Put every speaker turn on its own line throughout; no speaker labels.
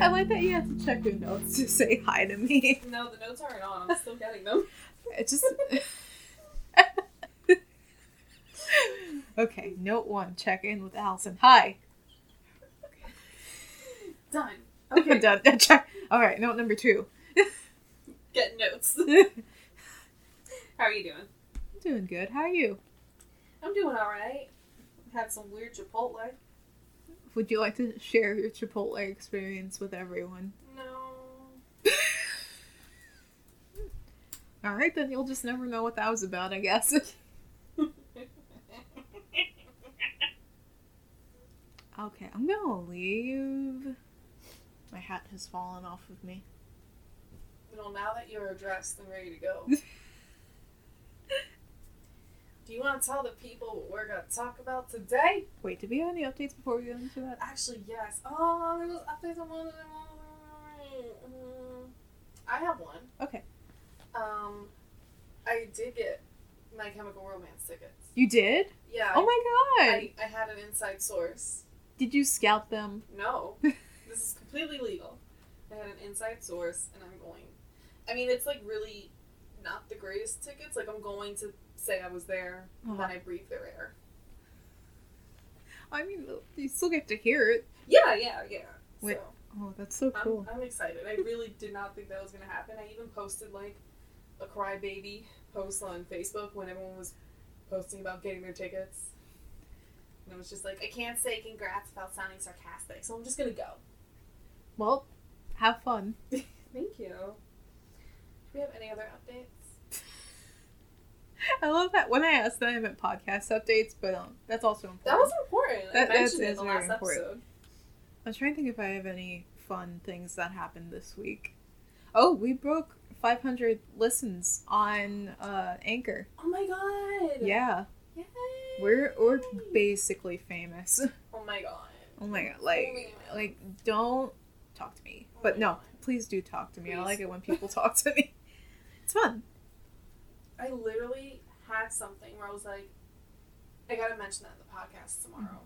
I like that you have to check your notes to say hi to me.
No, the notes aren't on. I'm still getting them.
It just. okay, note one check in with Allison. Hi.
Done.
Okay, done. Check. All right, note number two.
Get notes. How are you doing?
I'm Doing good. How are you?
I'm doing all right. Had some weird Chipotle.
Would you like to share your Chipotle experience with everyone?
No.
All right, then you'll just never know what that was about, I guess. okay, I'm gonna leave. My hat has fallen off of me.
well, now that you're dressed and ready to go, do you want to tell the people what we're going to talk about today?
Wait, did we have any updates before we get into that?
Actually, yes. Oh, there was updates on one of them. I have one.
Okay.
Um, I did get My Chemical Romance tickets.
You did?
Yeah.
Oh my god!
I, I had an inside source.
Did you scalp them?
No, this is completely legal. I had an inside source, and I'm going. I mean, it's like really not the greatest tickets. Like I'm going to say I was there,
Uh-huh.
I breathe their air.
I mean, you still get to hear it.
Yeah, yeah, yeah.
Wait,
So
Oh, that's so cool.
I'm, I'm excited. I really did not think that was gonna happen. I even posted like a crybaby post on Facebook when everyone was posting about getting their tickets. And I was just like, I can't say congrats without sounding sarcastic, so I'm just gonna go.
Well, have fun.
Thank you. Do we have any other updates?
I love that when I asked that I meant podcast updates, but um, that's also important.
That was important. I
That- that's-
mentioned it in the last
important.
episode.
I'm trying to think if I have any fun things that happened this week. Oh, we broke 500 listens on uh, Anchor.
Oh my god.
Yeah,
Yay.
we're we're basically famous.
Oh my god.
Oh my god, like like don't talk to me, but no, please do talk to me. I like it when people talk to me. It's fun.
I literally had something where I was like, I gotta mention that in the podcast tomorrow.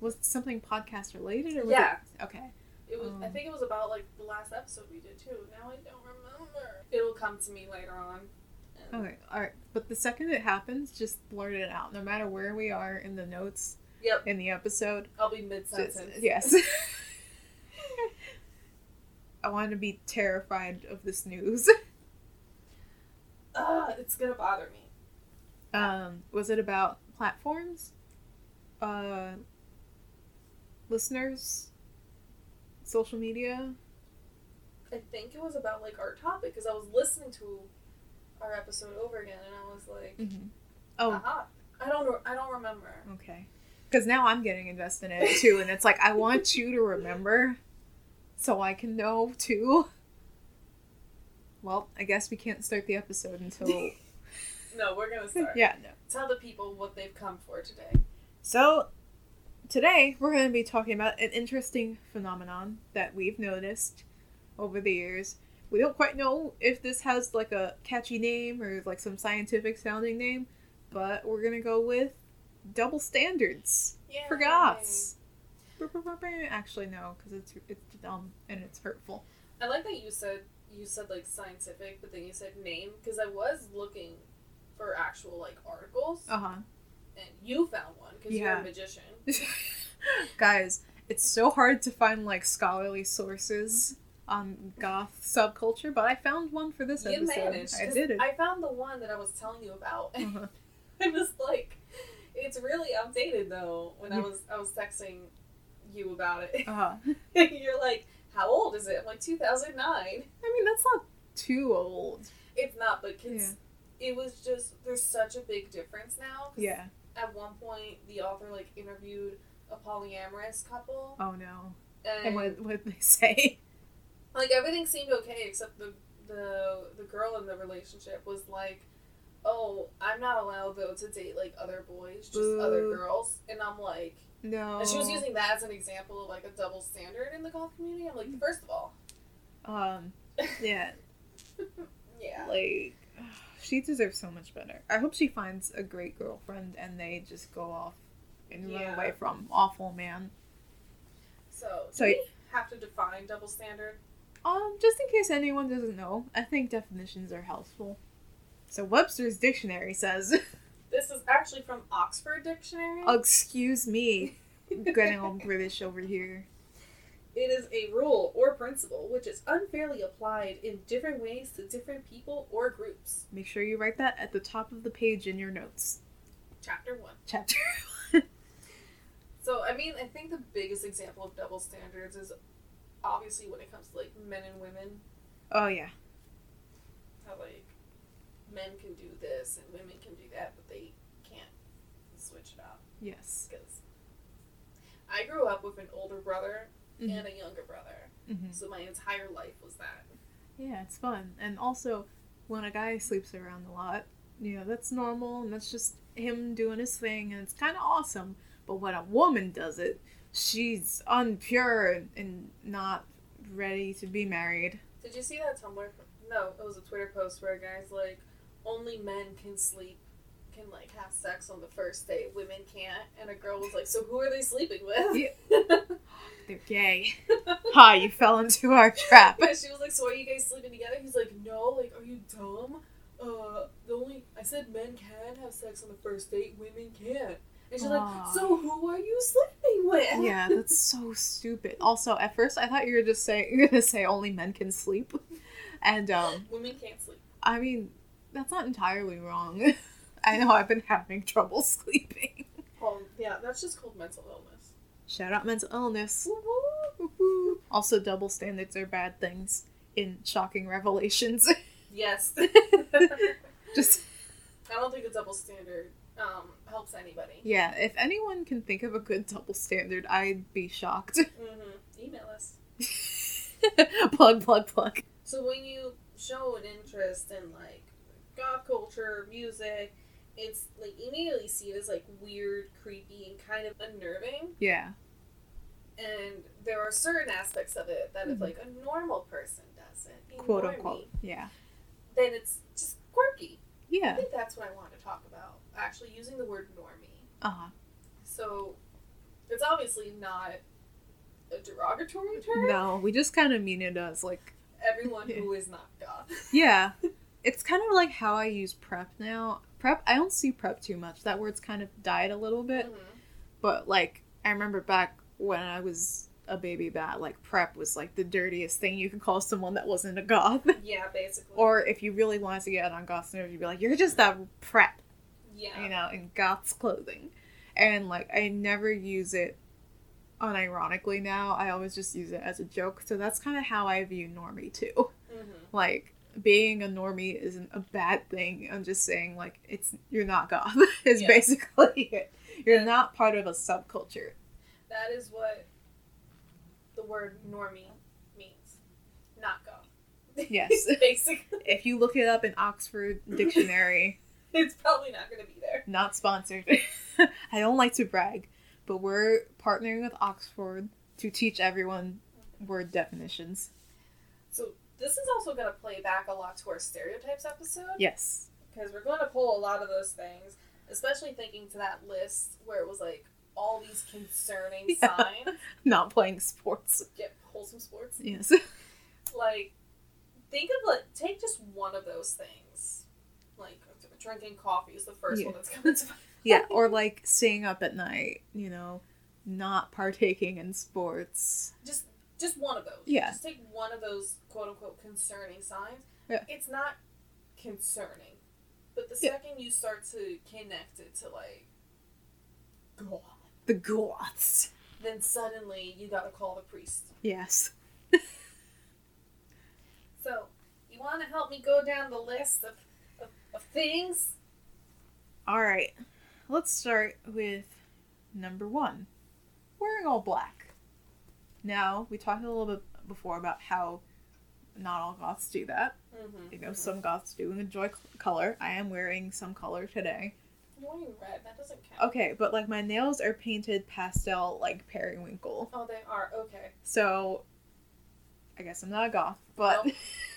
Was something podcast related or was
Yeah.
it okay?
It was. I
Um.
think it was about like the last episode we did too. Now I don't remember. It'll come to me later on.
Okay, all right. But the second it happens, just blurt it out. No matter where we are in the notes
Yep.
in the episode.
I'll be mid sentence.
yes. I want to be terrified of this news.
It's gonna bother me.
Um, was it about platforms? Uh, listeners? Social media?
I think it was about like our topic because I was listening to our episode over again and I was like,
Mm-hmm. Oh.
I don't. re- I don't remember.
okay. Because now I'm getting invested in it too, and it's like I want you to remember, so I can know too. Well, I guess we can't start the episode until
No, we're gonna start.
yeah, no.
Tell the people what they've come for today.
So, today we're going to be talking about an interesting phenomenon that we've noticed over the years. We don't quite know if this has like a catchy name or like some scientific sounding name, but we're going to go with double standards
Yeah.
for goths. Actually, no, because it's it's dumb and it's hurtful.
I like that you said you said like scientific, but then you said name because I was looking for actual like articles,
Uh huh.
and you found one because you're a magician.
Guys, it's so hard to find like scholarly sources on goth subculture, but I found one for this
you
episode.
managed.
I did it.
I found the one that I was telling you about.
Uh-huh.
I was like, it's really outdated though. When I was I was texting you about it,
Uh-huh.
you're like, how old is it? I'm like 2009.
I mean, that's not too old.
It's not, but kids. It was just there's such a big difference now.
Yeah.
At one point, the author like interviewed a polyamorous couple,
Oh no.
and,
And what what did they say?
like everything seemed okay except the the the girl in the relationship was like, "Oh, I'm not allowed though to date like other boys, just other girls," and I'm like,
No.
and she was using that as an example of like a double standard in the goth community. I'm like, first of all,
Um. Yeah.
yeah,
Like. She deserves so much better. I hope she finds a great girlfriend and they just go off and run away from awful man.
so
So-
we have to define double standard?
Um, just in case anyone doesn't know, I think definitions are helpful. So Webster's dictionary says,
This is actually from Oxford Dictionary.
"Excuse me, getting all British over here."
It is a rule or principle which is unfairly applied in different ways to different people or groups.
Make sure you write that at the top of the page in your notes.
Chapter 1.
Chapter. 1.
so, I mean, I think the biggest example of double standards is obviously when it comes to like men and women.
oh yeah.
How like men can do this and women can do that, but they can't switch it up.
Yes.
Because I grew up with an older brother
Mhm.
and a younger brother,
hmm
so my entire life was that.
Yeah, it's fun, and also when a guy sleeps around a lot, you know that's normal, and that's just him doing his thing, and it's kind of awesome. But when a woman does it, she's unpure and, and not ready to be married.
Did you see that Tumblr? No, it was a Twitter post where a guy's like, only men can sleep, can like have sex on the first date. Women can't. And a girl was like, so who are they sleeping with?
They're gay. Ha! You fell into our trap.
Yeah, she was like, so are you guys sleeping together? He's like, no. Like, are you dumb? Uh, the only I said men can have sex on the first date. Women can't. And she's
Aw.
like, so who are you sleeping with?
Yeah, that's so stupid. Also, at first I thought you were just saying you're gonna say only men can sleep, and um,
Women can't sleep.
I mean that's not entirely wrong. I know I've been having trouble sleeping.
Oh, yeah, that's just called mental illness.
Shout out mental illness. Woohoo. Also, double standards are bad things in shocking revelations.
Yes.
Just
I don't think a double standard um, helps anybody.
yeah, if anyone can think of a good double standard, I'd be shocked.
Mm-hmm. Email us.
plug, plug, plug.
So when you show an interest in like goth culture, music, it's like you immediately see it as like weird, creepy, and kind of unnerving.
Yeah,
And there are certain aspects of it that if
Mhm.
like a normal person does it,
quote unquote. Yeah,
then it's just quirky.
Yeah.
I think that's what I wanted to talk about. Actually, using the word normie.
Uh huh.
So it's obviously not a derogatory term.
No, we just kind of mean it as like
Everyone who is not goth.
yeah. It's kind of like how I use prep now. Prep, I don't see prep too much. That word's kind of died a little bit.
Mhm.
But like, I remember back when I was a baby bat, like prep was like the dirtiest thing you could call someone that wasn't a goth.
Yeah, basically.
or if you really wanted to get on goth nerves, you'd be like, "You're just a prep,"
yeah.
you know, in goth's clothing. And like, I never use it unironically now. I always just use it as a joke. So that's kind of how I view normie too.
hmm
Like. Being a normie isn't a bad thing. I'm just saying, like, it's you're not goth. is
Yeah.
basically it. You're not part of a subculture.
That is what the word normie means. Not goth.
Yes.
basically.
If you look it up in Oxford Dictionary,
It's probably not going to be there.
not sponsored. I don't like to brag, but we're partnering with Oxford to teach everyone word definitions.
So this is also going to play back a lot to our stereotypes episode.
Yes.
because we're going to pull a lot of those things, especially thinking to that list where it was like all these concerning
Yeah.
signs.
Not playing sports.
Get wholesome sports.
Yes.
Like, think of like take just one of those things. Like drinking coffee is the first
Yeah.
one that's coming to mind.
yeah, or like staying up at night, you know, not partaking in sports.
Just just one of those.
Yeah.
Just take one of those quote unquote concerning signs.
Yeah.
It's not concerning, but the
Yeah.
second you start to connect it to like, God,
The goths.
then suddenly you gotta call the priest.
Yes.
So, you want to help me go down the list of, of, of things?
All right. Let's start with number one wearing all black. Now, we talked a little bit before about how not all goths do that.
Mm-hmm.
You know, some goths do enjoy color. I am wearing some color today.
You're wearing red. That doesn't count.
Okay, but like my nails are painted pastel like periwinkle.
Oh, they are. Okay.
So I guess I'm not a goth, but.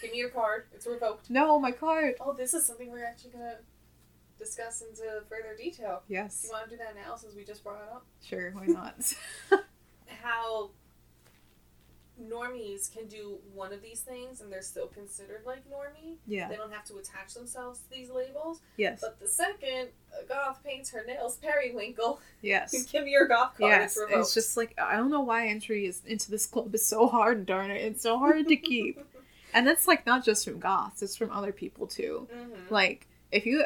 Give me your card. It's revoked.
no, my card.
Oh, this is something we're actually going to discuss into further detail. Do
Yes.
you want to do that now since we just brought it up?
Sure, why not?
How normies can do one of these things and they're still considered like normie.
Yeah.
They don't have to attach themselves to these labels.
Yes.
But the second a goth paints her nails periwinkle,
Yes.
give me your goth card.
Yes.
It's.
It's just like I don't know why entry is into this club is so hard, darn it. It's so hard to keep. And that's like not just from goths, it's from other people too.
Mhm.
Like if you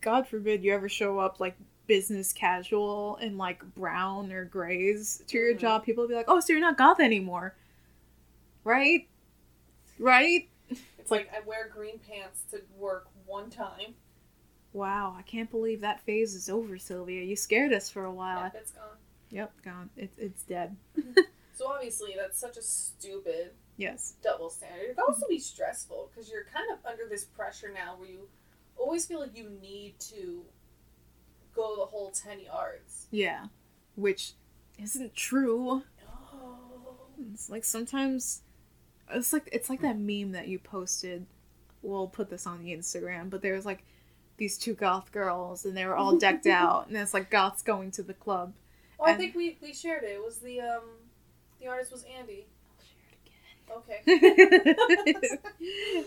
God forbid you ever show up like business casual in like brown or grays to your
Mhm.
job, people will be like, Oh, so you're not goth anymore. Right? Right?
It's like I wear green pants to work one time.
Wow, I can't believe that phase is over, Sylvia. You scared us for a while.
Yep, it's gone.
Yep, gone. It, it's dead.
So obviously that's such a stupid
Yes.
double standard. It can also be stressful because you're kind of under this pressure now where you always feel like you need to go the whole 10 yards.
Yeah. Which isn't true.
No.
It's like sometimes it's like it's like that meme that you posted. We'll put this on the Instagram, but there was like these two goth girls and they were all decked out and it's like goths going to the club.
Oh, I think we, we shared it. It was the um the artist was Andy. I'll share it again. Okay.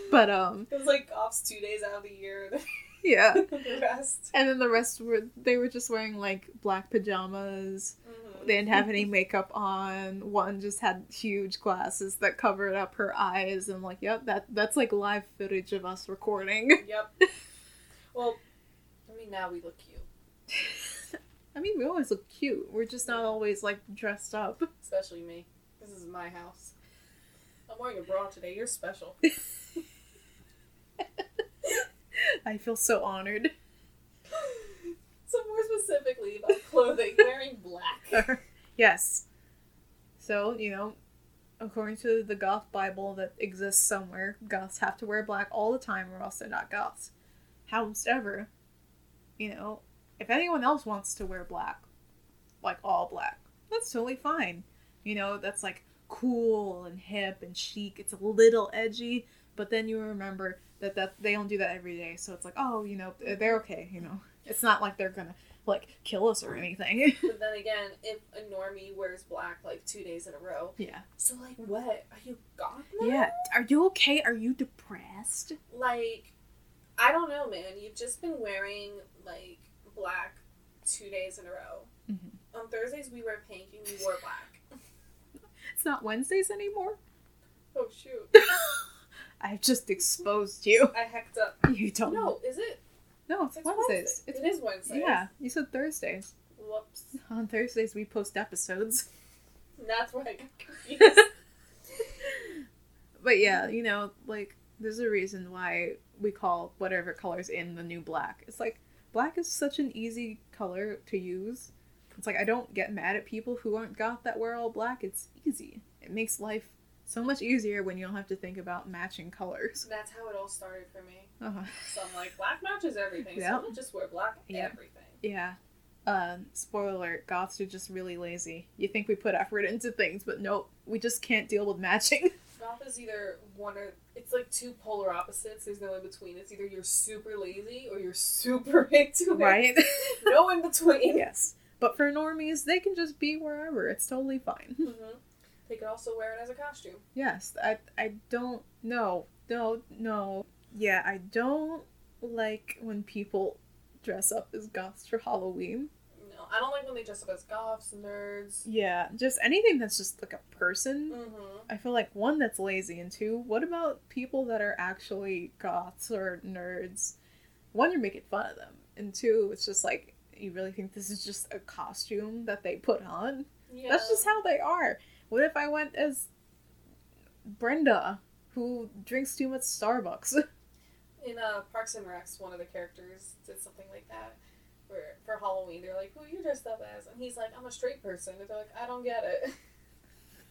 but um
it was like offs two days out of the year.
yeah.
the rest.
And then the rest were they were just wearing like black pajamas.
Mhm.
They didn't have any makeup on. One just had huge glasses that covered up her eyes and like, yep, that that's like live footage of us recording.
Yep. Well, I mean now we look cute,
I mean, we always look cute. We're just not always like dressed up.
especially me. This is my house. I'm wearing a bra today. You're special.
I feel so honored.
So more specifically about clothing, wearing black.
yes. So, you know, according to the goth Bible that exists somewhere, goths have to wear black all the time or else they're not goths. However, you know, if anyone else wants to wear black, like all black, that's totally fine. You know, that's like cool and hip and chic. It's a little edgy, but then you remember that that they don't do that every day. So it's like, oh, you know, they're okay, you know. It's not like they're gonna like kill us or anything.
But then again, if a normie wears black like two days in a row,
yeah.
so like what? Are you goth now?
Yeah. Are you okay? Are you depressed?
Like, I don't know, man. You've just been wearing like black two days in a row.
Mhm.
On Thursdays we wear pink and we wore black.
It's not Wednesdays anymore.
Oh shoot!
I've just exposed you.
I hecked up.
You don't.
No, is it?
No, it's,
It's
Wednesdays.
Wednesday.
It's
It is Wednesdays.
Yeah, you said Thursdays.
Whoops.
On Thursdays we post episodes.
That's why I got confused.
But yeah, you know, like there's a reason why we call whatever color's in the new black. It's like black is such an easy color to use. It's like I don't get mad at people who aren't goth that wear all black. It's easy. It makes life so much easier when you don't have to think about matching colors.
That's how it all started for me.
Uh-huh.
So I'm like, black matches everything.
Yep.
So I'm gonna just wear black
Yep.
everything.
Yeah. Uh, spoiler alert, goths are just really lazy. You think we put effort into things, but nope, we just can't deal with matching.
Goth is either one or it's like two polar opposites. There's no in between. It's either you're super lazy or you're super into it.
right?
No in between.
yes. But for normies, they can just be wherever. It's totally fine.
hmm They could also wear it as a costume.
Yes, I I don't no no no yeah I don't like when people dress up as goths for Halloween.
No, I don't like when they dress up as goths, and nerds.
Yeah, just anything that's just like a person.
Mm-hmm.
I feel like one that's lazy, and two, what about people that are actually goths or nerds? One, you're making fun of them, and two, it's just like you really think this is just a costume that they put on.
Yeah.
That's just how they are. What if I went as Brenda, who drinks too much Starbucks?
In uh, Parks and Recs, one of the characters did something like that. Where for Halloween, they're like, "Who you dressed up as?" And he's like, "I'm a straight person." And they're like, "I don't get it."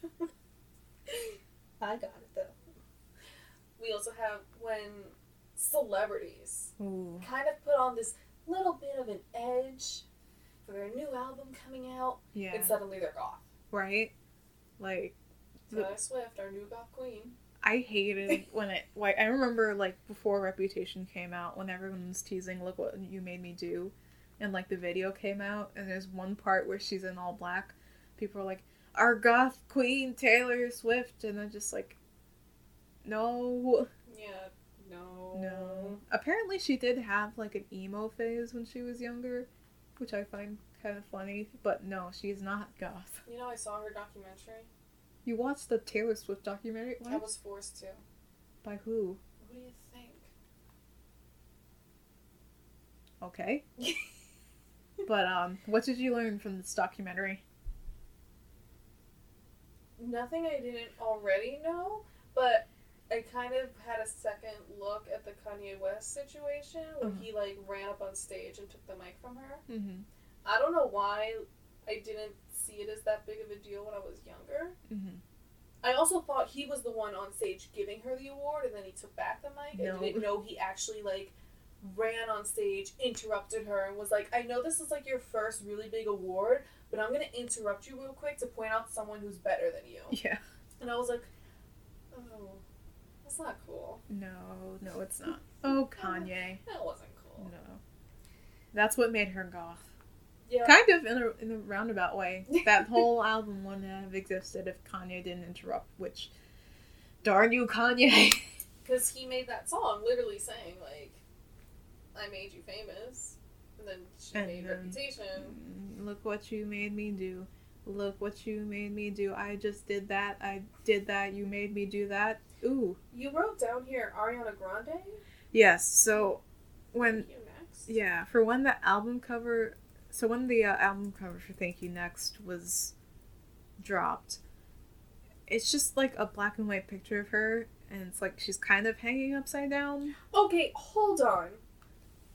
I got it though. We also have when celebrities
Ooh.
kind of put on this little bit of an edge for their new album coming out,
Yeah.
and suddenly they're goth.
right? Like,
Taylor Swift, our new goth queen.
I hated when it. Like, I remember like before Reputation came out, when everyone was teasing, "Look what you made me do," and like the video came out, and there's one part where she's in all black. People are like, our goth queen Taylor Swift, and I'm just like, no,
Yeah. No.
no. Apparently, she did have like an emo phase when she was younger, which I find kind of funny. But no, she's not goth.
You know, I saw her documentary.
You watched the Taylor Swift documentary?
I was forced to.
By who?
What do you think?
Okay. but um, what did you learn from this documentary?
Nothing I didn't already know, but I kind of had a second look at the Kanye West situation when
Mhm.
he like ran up on stage and took the mic from her.
Mm-hmm.
I don't know why I didn't see it as that big of a deal when I was younger.
Mm-hmm.
I also thought he was the one on stage giving her the award, and then he took back the mic.
No.
I didn't know he actually like ran on stage, interrupted her, and was like, "I know this is like your first really big award, but I'm gonna interrupt you real quick to point out someone who's better than you."
Yeah.
And I was like, "Oh, that's not cool.
No, no, it's not. Oh, Kanye.
That wasn't cool."
No. That's what made her goth.
Yeah.
Kind of in a, in a roundabout way. That whole album wouldn't have existed if Kanye didn't interrupt, which, darn you, Kanye.
Because he made that song literally saying, like, I made you famous. And then she
And
made
then-
Reputation.
Mm, look what you made me do. Look what you made me do. I just did that. I did that. You made me do that. Ooh.
You wrote down here Ariana Grande?
Yes, so when
Thank you next.
Yeah, for when the album cover, so when the uh, album cover for Thank You Next was dropped, it's just like a black and white picture of her, and it's like she's kind of hanging upside down.
Okay, hold on.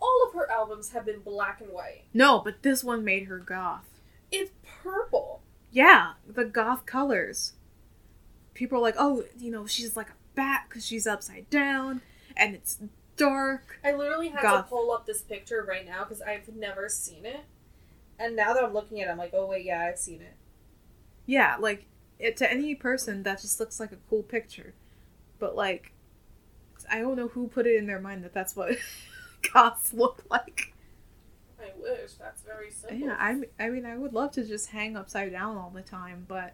All of her albums have been black and white.
No, but this one made her goth.
It's purple.
Yeah, the goth colors. People are like, oh, you know, she's like a bat because she's upside down, and it's dark.
I literally had
Goth.
to pull up this picture right now because I've never seen it. And now that I'm looking at it, I'm like, oh wait, yeah, I've seen it.
Yeah, like it, to any person that just looks like a cool picture, but like I don't know who put it in their mind that that's what goths look like.
I wish. That's very simple.
Yeah, I I mean I would love to just hang upside down all the time, but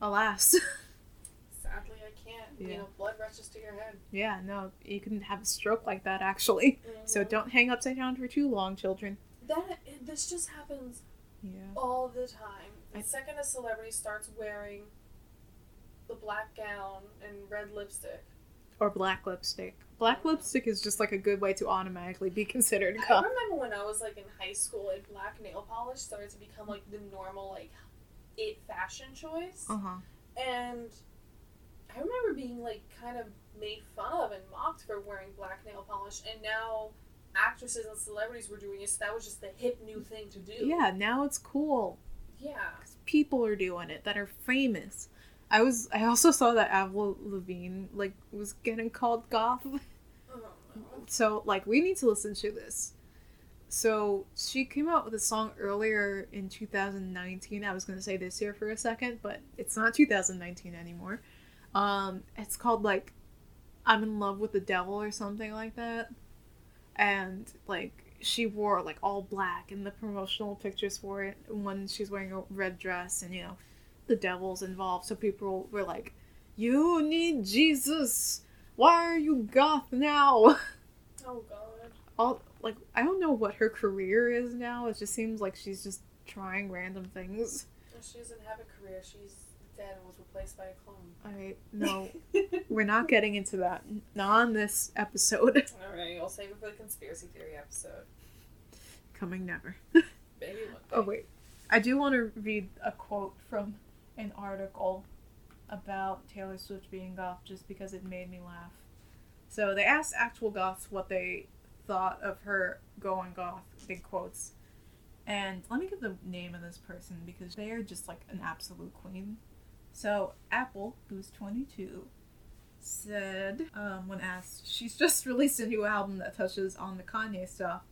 alas,
Sadly, I can't.
Yeah.
You know, blood rushes to your head.
yeah, no, you can have a stroke like that actually. So
Mhm.
don't hang upside down for too long, children.
That this just happens
Yeah.
all the time. The
I-
second a celebrity starts wearing the black gown and red lipstick,
Or black lipstick. Black lipstick is just like a good way to automatically be considered
I remember when I was like in high school and black nail polish started to become like the normal like it fashion choice.
Uh huh.
And I remember being like kind of made fun of and mocked for wearing black nail polish and now actresses and celebrities were doing it so that was just the hip new thing to do.
Yeah, now it's cool.
Yeah.
people are doing it that are famous. I was I also saw that Avril Lavigne like was getting called goth.
Oh, no.
So like we need to listen to this. So she came out with a song earlier in 2019. I was gonna say this year for a second, but it's not 2019 anymore. Um, it's called like "I'm in Love with the Devil" or something like that. And like she wore like all black in the promotional pictures for it. When she's wearing a red dress, and you know, the devil's involved. So people were like, "You need Jesus. Why are you goth now?"
Oh god.
all like I don't know what her career is now. It just seems like she's just trying random things.
Well, She doesn't have a career. She's dead and was replaced by a clone.
I no, we're not getting into that. Not on this episode.
Alright, I'll save it for the conspiracy theory episode.
Coming never.
Maybe one day.
Oh wait, I do want to read a quote from an article about Taylor Swift being goth, just because it made me laugh. So they asked actual goths what they thought of her going goth, big quotes. And let me give the name of this person because they are just like an absolute queen. So Apple, who's 22, said um, when asked, she's just released a new album that touches on the Kanye stuff.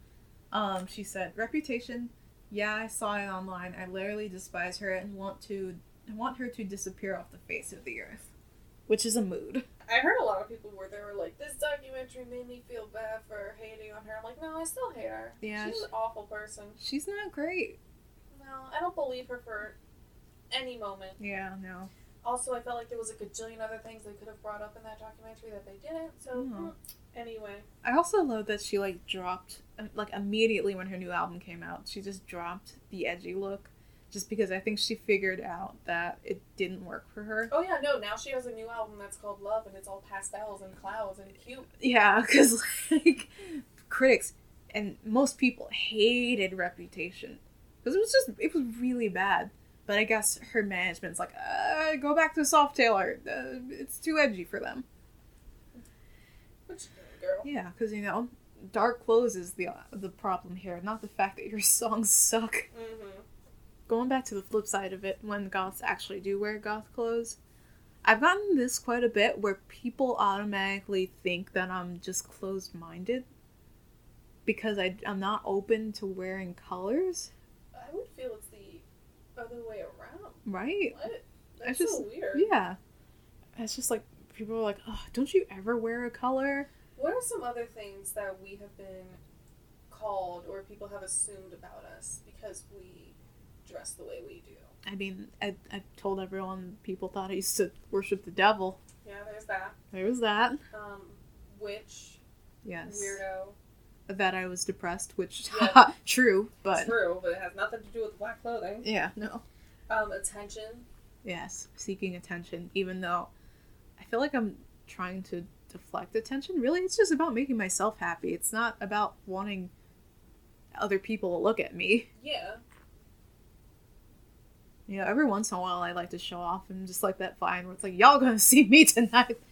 Um, she said, "Reputation, yeah, I saw it online. I literally despise her and want to I want her to disappear off the face of the earth." Which is a mood.
I heard a lot of people where they were like, "This documentary made me feel bad for hating on her." I'm like, no, I still hate her.
Yeah,
she's
she-
an awful person.
She's not great.
No, I don't believe her for any moment.
Yeah, no.
Also, I felt like there was a gajillion other things they could have brought up in that documentary that they didn't. So, mm, anyway,
I also love that she like dropped uh, like immediately when her new album came out. She just dropped the edgy look, just because I think she figured out that it didn't work for her.
oh yeah, no, now she has a new album that's called Love, and it's all pastels and clouds and cute.
Yeah, because like critics and most people hated Reputation because it was just it was really bad. But I guess her management's like, uh, go back to Soft Taylor. Uh, it's too edgy for them.
Which girl?
Yeah, because you know, dark clothes is the the problem here, not the fact that your songs suck.
Mm-hmm.
Going back to the flip side of it, when goths actually do wear goth clothes, I've gotten this quite a bit where people automatically think that I'm just closed minded because I, I'm not open to wearing colors,
I would feel it's the other way around.
right?
What? That's
just-
so weird.
Yeah. It's just like people are like, oh, don't you ever wear a color?
What are some other things that we have been called or people have assumed about us because we dress the way we do?
I mean, I, I told everyone people thought I used to worship the devil.
Yeah, there's that.
There's that.
Um, witch,
Yes.
weirdo.
That I was depressed, which
Yeah.
true, but
True, but it has nothing to do with black clothing.
yeah, no.
Um, attention.
Yes, seeking attention, even though I feel like I'm trying to deflect attention. Really, it's just about making myself happy. It's not about wanting other people to look at me.
Yeah.
You know, every once in a while I like to show off and just like that vine where it's like, y'all gonna see me tonight.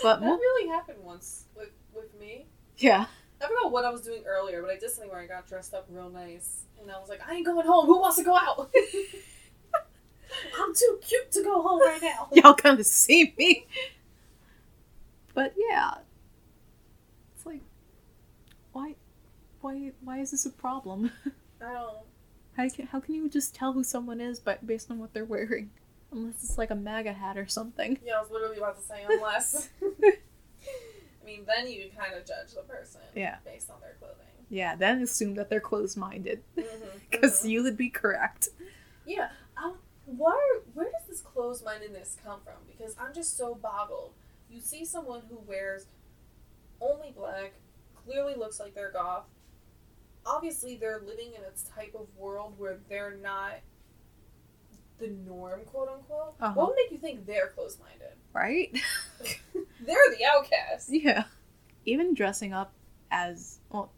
But
that
mo-
really happened once with, with me.
yeah.
I forgot what I was doing earlier, but I did something where I got dressed up real nice. And I was like, I ain't going home. Who wants to go out? I'm too cute to go home right now.
Y'all gonna see me. But yeah. It's like why why why is this a problem?
I don't.
How can, how can you just tell who someone is by, based on what they're wearing? Unless it's like a MAGA hat or something.
Yeah, I was literally about to say unless. I mean, then you can kind of judge the person.
Yeah.
Based on their clothing.
Yeah, then assume that they're closed minded.
Mm-hmm.
Because you would be correct.
Yeah. Um, where where does this closed mindedness come from? Because I'm just so boggled. You see someone who wears only black, clearly looks like they're goth. Obviously, they're living in a type of world where they're not the norm, quote unquote.
Uh-huh.
What would make you think they're closed minded?
Right?
they're the outcast.
yeah. Even dressing up as, well,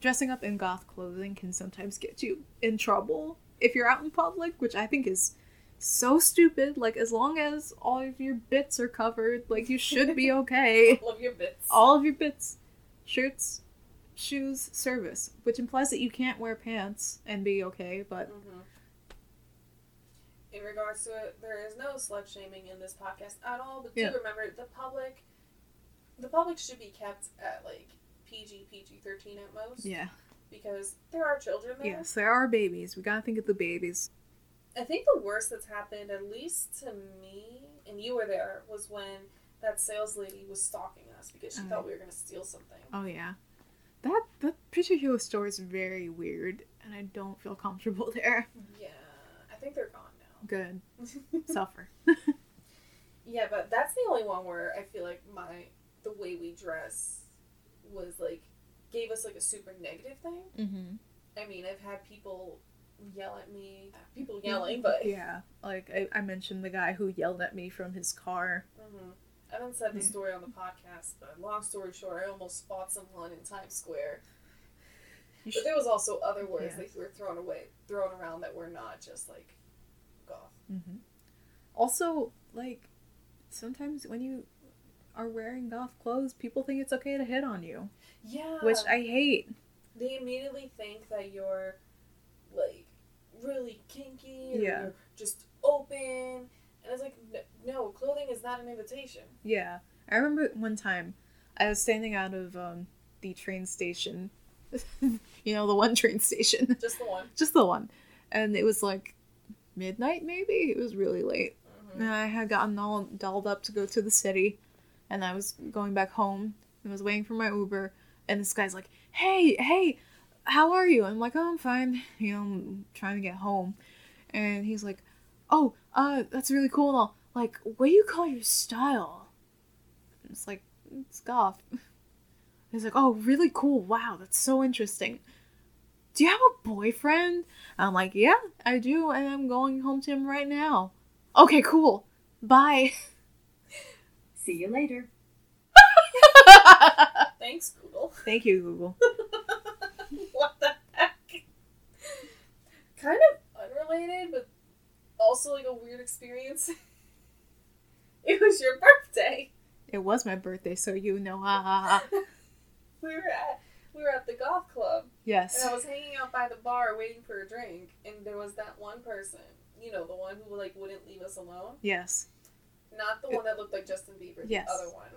dressing up in goth clothing can sometimes get you in trouble if you're out in public, which I think is so stupid. Like, as long as all of your bits are covered, like, you should be okay.
Love your bits.
all of your bits shirts shoes service which implies that you can't wear pants and be okay but
Mhm. In regards to it, there is no slut shaming in this podcast at all. But do remember, the public, the public should be kept at like PG, PG thirteen at most.
yeah
Because there are children there.
yes there are babies we gotta think of the babies
I think the worst that's happened, at least to me, and you were there, was when that sales lady was stalking us because she
Oh.
thought we were gonna steal something.
oh yeah that that particular store is very weird and i don't feel comfortable there
Yeah, I think they're gone
good suffer
Yeah, but that's the only one where I feel like my the way we dress was like gave us like a super negative thing.
mm-hmm.
I mean, I've had people yell at me, people yelling, but
yeah like I, I mentioned the guy who yelled at me from his car
Mhm. I haven't said the story on the podcast. But long story short, I almost fought someone in Times Square. But there was also other words
Yeah.
that were thrown away, thrown around that were not just like
Mhm. Also, like, sometimes when you are wearing goth clothes, people think it's okay to hit on you,
Yeah,
which I hate.
they immediately think that you're like really kinky or
Yeah.
you're just open and it's like n- no clothing is not an invitation
Yeah. I remember one time I was standing out of um, the train station. you know, the one train station.
just the one
Just the one. And it was like midnight, maybe? It was really late.
Mhm.
And I had gotten all dolled up to go to the city. And I was going back home and was waiting for my Uber. And this guy's like, hey, hey, how are you? I'm like, oh, I'm fine. You know, I'm trying to get home. And he's like, "Oh, uh, that's really cool." And all like, what do you call your style? It's like it's goth. He's like, "Oh, really cool. Wow, that's so interesting." Do you have a boyfriend? I'm like, "Yeah, I do, and I'm going home to him right now." Okay, cool. Bye.
See you later.
Thanks, Google.
Thank you, Google.
what the heck? Kind of unrelated, but also like a weird experience. it was your birthday.
It was my birthday, so you know. Ha.
We were at we were at the goth club,
Yes.
and I was hanging out by the bar waiting for a drink, and there was that one person, you know, the one who like wouldn't leave us alone.
Yes.
Not the one that looked like Justin Bieber.
Yes.
The other one.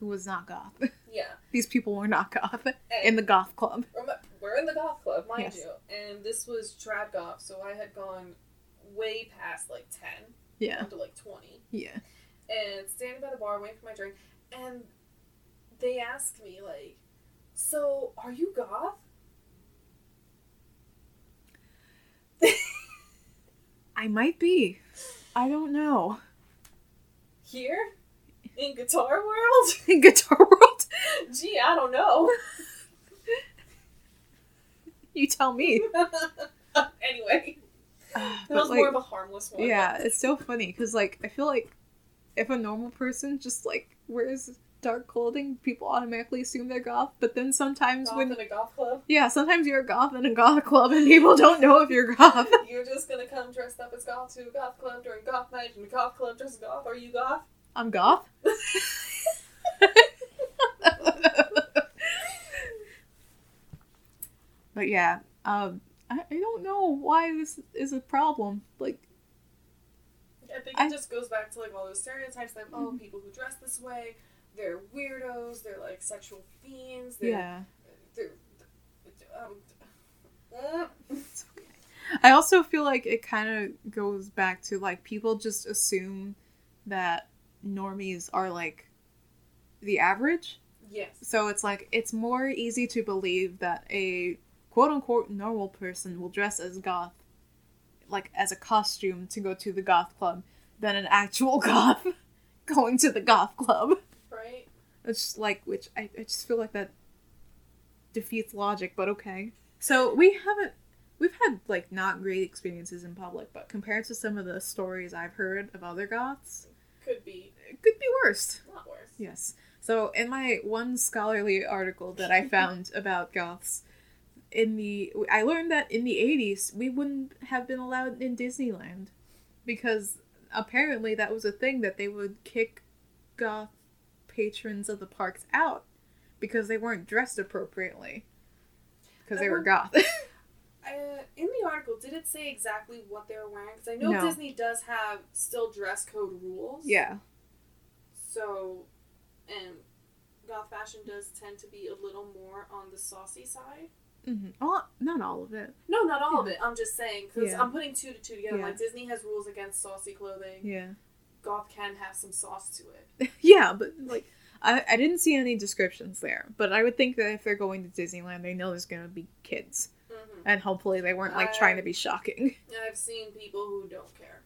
Who was not goth.
Yeah.
These people were not goth
And
in the goth club.
We're in the goth club, mind
Yes.
you, and this was trad goth, so I had gone way past like ten,
Yeah.
up to like twenty,
Yeah.
and standing by the bar waiting for my drink, and they asked me like, "So are you goth?"
I might be. I don't know.
Here in Guitar World?
In Guitar World?
Gee, I don't know.
You tell me.
anyway,
Uh,
that was
like,
more of a harmless one.
yeah, it's so funny because, like, I feel like if a normal person just, like, wears dark clothing, people automatically assume they're goth. But then sometimes
Goth
when.
in a golf club.
Yeah, sometimes you're a goth in a goth club and people don't know if you're goth.
You're just gonna come dressed up as goth to a goth club during goth night in a goth club dressed as goth. Are you goth?
I'm goth? but yeah, um, I, I don't know why this is a problem. Like,
I think it
I-
just goes back to like all those stereotypes that oh people who dress this way, they're weirdos, they're like sexual fiends, they're,
yeah.
they're um, uh,
It's okay. I also feel like it kind of goes back to like people just assume that normies are like the average.
yes,
So it's like it's more easy to believe that a quote unquote normal person will dress as goth, like as a costume to go to the goth club, than an actual goth going to the goth club. It's just like which I, I just feel like that defeats logic, but okay. So we haven't we've had like not great experiences in public, but compared to some of the stories I've heard of other goths,
Could be
it could be worse.
a lot worse.
Yes. So in my one scholarly article that I found about goths, in the I learned that in the 80s we wouldn't have been allowed in Disneyland because apparently that was a thing that they would kick goth patrons of the parks out because they weren't dressed appropriately because they were goth.
Uh, in the article, did it say exactly what they were wearing? Because I know
No.
Disney does have still dress code rules.
yeah.
So, and goth fashion does tend to be a little more on the saucy side.
hmm Well, not all of it.
No, not all of it. I'm just saying because
Yeah.
I'm putting two to two together.
Yeah.
Like Disney has rules against saucy clothing.
Yeah.
Goth can have some sauce to it.
yeah, but like I, I didn't see any descriptions there. But I would think that if they're going to Disneyland, they know there's gonna be kids,
hmm
and hopefully they weren't like trying to be shocking.
I've seen people who don't care.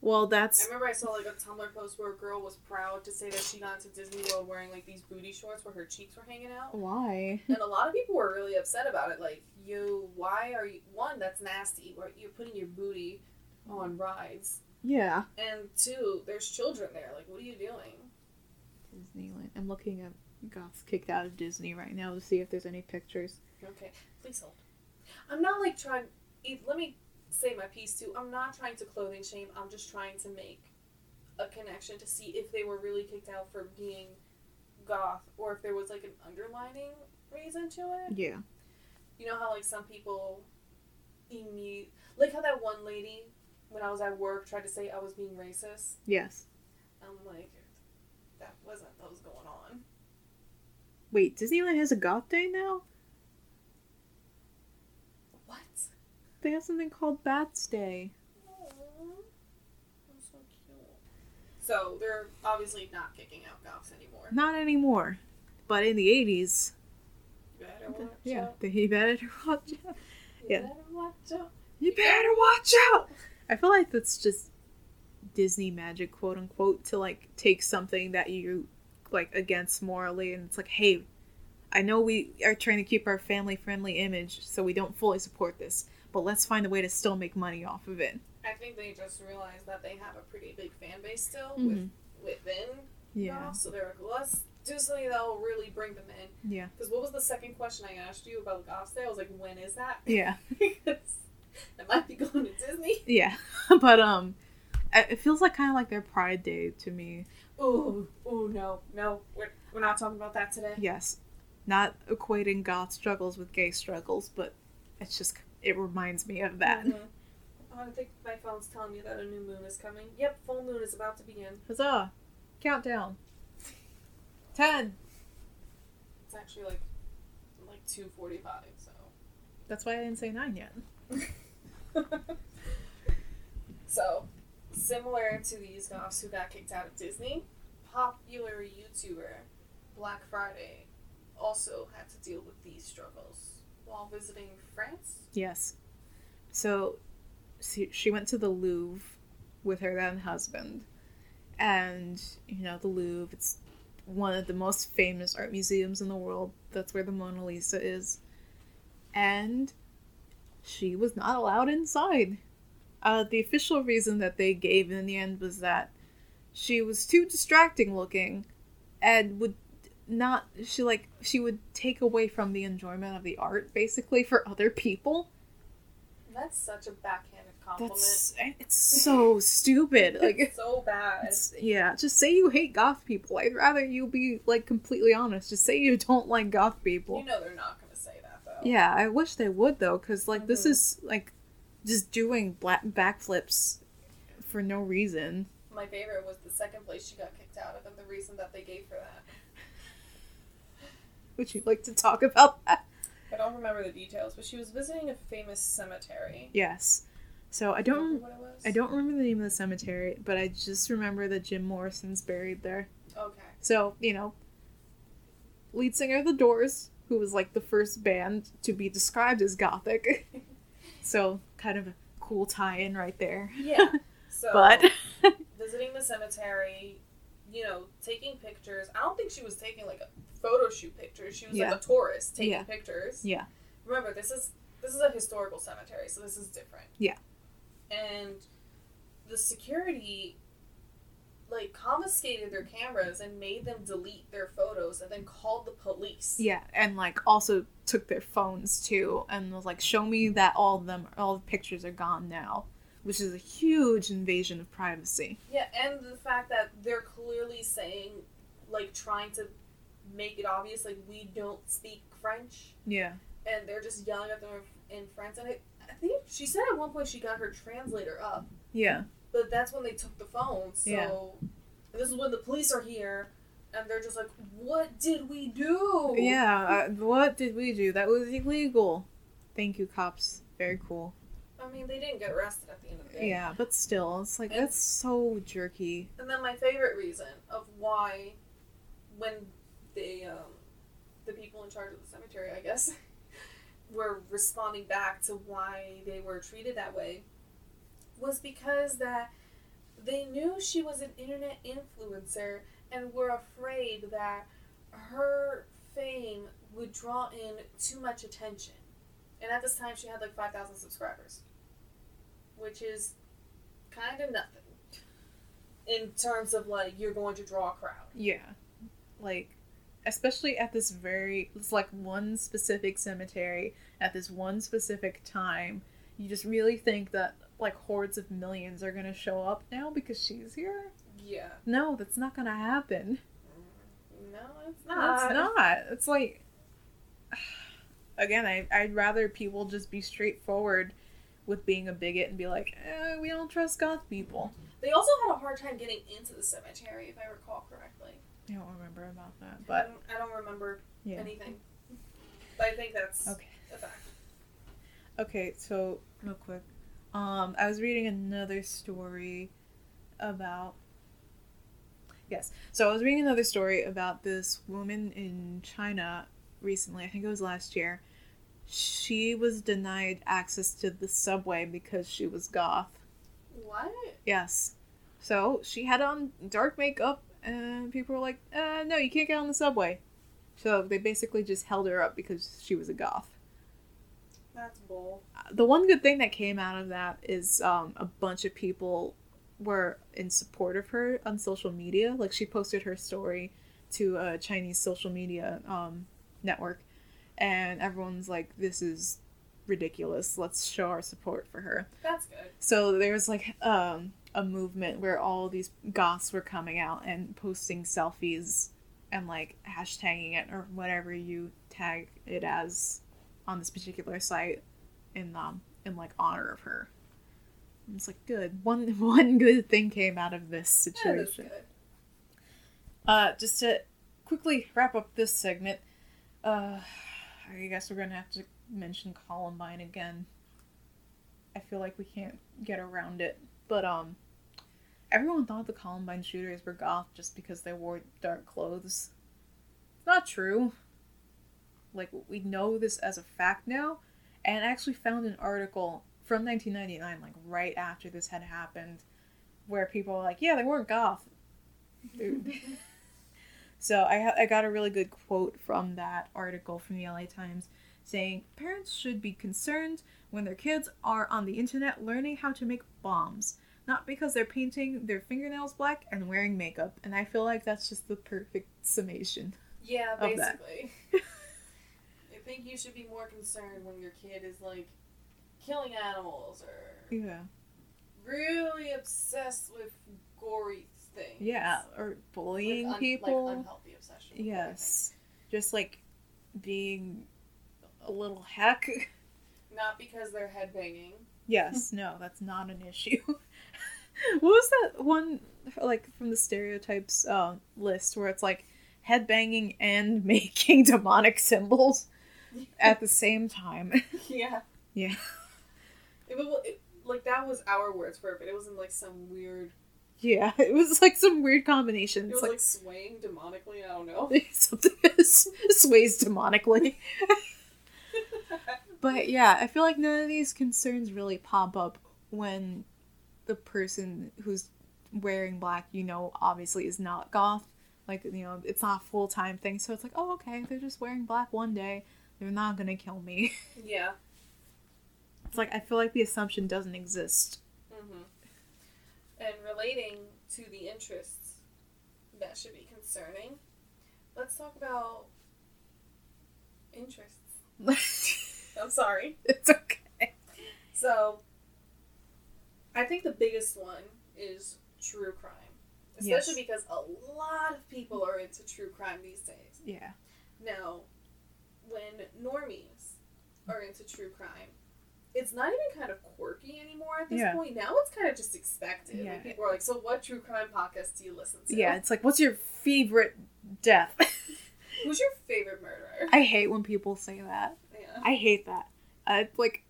Well, that's.
I remember I saw like a Tumblr post where a girl was proud to say that she got into Disney World wearing like these booty shorts where her cheeks were hanging out.
why.
And a lot of people were really upset about it. Like, you, why are you? One, that's nasty. Where you're putting your booty on rides,
Yeah.
and two, there's children there. Like, what are you doing?
Disneyland. I'm looking at goths kicked out of Disney right now to see if there's any pictures.
Okay, please hold. I'm not like trying. Let me say my piece too. I'm not trying to clothing shame. I'm just trying to make a connection to see if they were really kicked out for being goth or if there was like an underlining reason to it.
Yeah.
You know how like some people like how that one lady when I was at work tried to say I was being racist.
Yes.
I'm like that wasn't what was going on.
Wait, Disneyland has a goth day now?
What?
They have something called Bats Day.
Aw, that's so cute. So they're obviously not kicking out goths anymore.
Not anymore. But in the 80s,
You better watch
yeah,
out.
they- you better watch out.
You
yeah.
better watch out.
You better watch out! I feel like that's just Disney magic, quote unquote, to like take something that you like against morally, and it's like, hey, I know we are trying to keep our family friendly image, so we don't fully support this, but let's find a way to still make money off of it.
I think they just realized that they have a pretty big fan base still
Mhm.
with within
Yeah,
Goth, so they're like, let's do something that'll really bring them in.
yeah,
Because what was the second question I asked you about Goth Day? I was like, when is that?
yeah,
I might be going to Disney.
yeah. but um, it feels like kind of like their Pride Day to me.
Oh, ooh, no, no, we're, we're not talking about that today.
Yes, not equating goth struggles with gay struggles, but it's just it reminds me of that.
Mhm. Oh, I think my phone's telling me that a new moon is coming. Yep, full moon is about to begin.
Huzzah! Countdown. Ten.
It's actually like like two forty five. So.
That's why I didn't say nine yet.
so, similar to these goths who got kicked out of Disney, popular YouTuber Black Friday also had to deal with these struggles while visiting France.
Yes. So, she, went to the Louvre with her then husband, and you know the Louvre. It's one of the most famous art museums in the world. That's where the Mona Lisa is, and she was not allowed inside. Uh, the official reason that they gave in the end was that she was too distracting looking, and would not she like she would take away from the enjoyment of the art basically for other people.
That's such a backhanded compliment.
That's it's so stupid. Like
it's so bad.
it's, yeah, just say you hate goth people. I'd rather you be like completely honest. Just say you don't like goth people.
You know they're not going to say that though.
Yeah, I wish they would though, because like this
Mhm.
is like just doing black backflips for no reason.
My favorite was the second place she got kicked out of, and the reason that they gave for that.
Would you like to talk about that?
I don't remember the details, but she was visiting a famous cemetery.
Yes. So I don't.
remember what it was?
I don't remember the name of the cemetery, but I just remember that Jim Morrison's buried there.
Okay.
So, you know, lead singer of The Doors, who was like the first band to be described as gothic. so, kind of a cool tie in right there.
Yeah. So,
But,
visiting the cemetery, you know, taking pictures. I don't think she was taking like a photo shoot pictures. She was
Yeah.
like a tourist taking
Yeah.
pictures.
Yeah.
Remember, this is this is a historical cemetery, so this is different.
Yeah.
And the security like confiscated their cameras and made them delete their photos and then called the police.
yeah, and like also took their phones too and was like, show me that all of them, all the pictures are gone now. Which is a huge invasion of privacy.
Yeah, and the fact that they're clearly saying, like, trying to make it obvious, like, we don't speak French,
Yeah.
and they're just yelling at them in French. And I, I think she said at one point she got her translator up,
Yeah.
But that's when they took the phone. So,
Yeah.
this is when the police are here, and they're just like, "What did we do?"
Yeah. Uh, what did we do? That was illegal. Thank you, cops. Very cool.
I mean, they didn't get arrested at the end of the day.
Yeah, but still, it's like
And-
that's so jerky.
And then my favorite reason of why, when they, um, the people in charge of the cemetery, I guess, were responding back to why they were treated that way, was because that they knew she was an internet influencer and were afraid that her fame would draw in too much attention. And at this time, she had like 5,000 subscribers, which is kind of nothing in terms of like you're going to draw a crowd.
Yeah. Like especially at this very it's like one specific cemetery at this one specific time. You just really think that like hordes of millions are going to show up now because she's here?
Yeah.
No, that's not going to happen.
No, it's
No,
not.
it's not. It's like again, I I'd rather people just be straightforward with being a bigot and be like, eh, we don't trust goth people.
They also had a hard time getting into the cemetery, if I recall correctly.
I don't remember about that,
I
but
don't, I don't remember
yeah.
anything. But I think that's
Okay.
a fact.
Okay, so real quick, um, I was reading another story about. Yes, so I was reading another story about this woman in China recently. I think it was last year. She was denied access to the subway because she was goth.
What?
Yes. So she had on dark makeup, and people were like, uh, no, you can't get on the subway. So they basically just held her up because she was a goth.
That's bull.
The one good thing that came out of that is um, a bunch of people were in support of her on social media. Like she posted her story to a Chinese social media um, network, and everyone's like, "This is ridiculous. Let's show our support for her."
That's good.
So there was like um, a movement where all these goths were coming out and posting selfies and like hashtagging it or whatever you tag it as on this particular site in um in like honor of her. And it's like good. One one good thing came out of this
Yeah,
situation.
good.
Uh, just to quickly wrap up this segment, uh, I guess we're gonna have to mention Columbine again. I feel like we can't get around it, but um, everyone thought the Columbine shooters were goth just because they wore dark clothes. Not true. Like we know this as a fact now, and I actually found an article from 1999, like right after this had happened, where people were like, "Yeah, they weren't goth." So I ha- I got a really good quote from that article from the LA Times saying parents should be concerned when their kids are on the internet learning how to make bombs, not because they're painting their fingernails black and wearing makeup. And I feel like that's just the perfect summation.
Yeah, basically. I think you should be more concerned when your kid is like killing animals or
Yeah.
really obsessed with gory things.
Yeah, or bullying
un-
people.
Like unhealthy obsession.
yes. Just like being a little heck.
Not because they're headbanging.
Yes, no, that's not an issue. what was that one like from the stereotypes uh, list where it's like headbanging and making demonic symbols at the same time?
yeah.
Yeah.
It, it, like that was our words for it, but it wasn't like some weird.
Yeah, it was like some weird combination.
It was like,
like,
swaying demonically. I don't know.
something sways demonically. But yeah, I feel like none of these concerns really pop up when the person who's wearing black, you know, obviously is not goth. Like, you know, it's not a full time thing. So it's like, oh, okay, they're just wearing black one day. They're not gonna kill me.
yeah.
It's like, I feel like the assumption doesn't exist.
hmm And relating to the interests that should be concerning, let's talk about interests. I'm sorry.
it's okay.
So, I think the biggest one is true crime.
Yes.
Especially because a lot of people are into true crime these days.
Yeah.
Now, when normies are into true crime, it's not even kind of quirky anymore at this
Yeah.
point. Now it's kind of just expected.
Yeah.
Like people are like, "So, what true crime podcast do you listen to?"
Yeah, it's like, what's your favorite death?
Who's your favorite murderer?
I hate when people say that.
yeah.
I hate that. I like.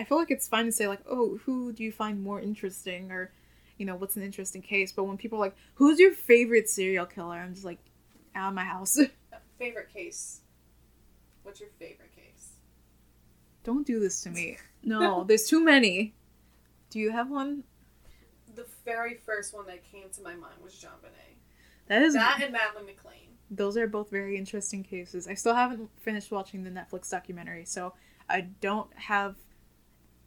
I feel like it's fine to say like, "Oh, who do you find more interesting?" or, you know, what's an interesting case. But when people are like, "Who's your favorite serial killer?" I'm just like, out of my house.
favorite case. What's your favorite case?
Don't do this to me. No, there's too many. Do you have one?
The very first one that came to my mind was John Bonet.
That is.
That and Madeline McCann.
Those are both very interesting cases. I still haven't finished watching the Netflix documentary, so I don't have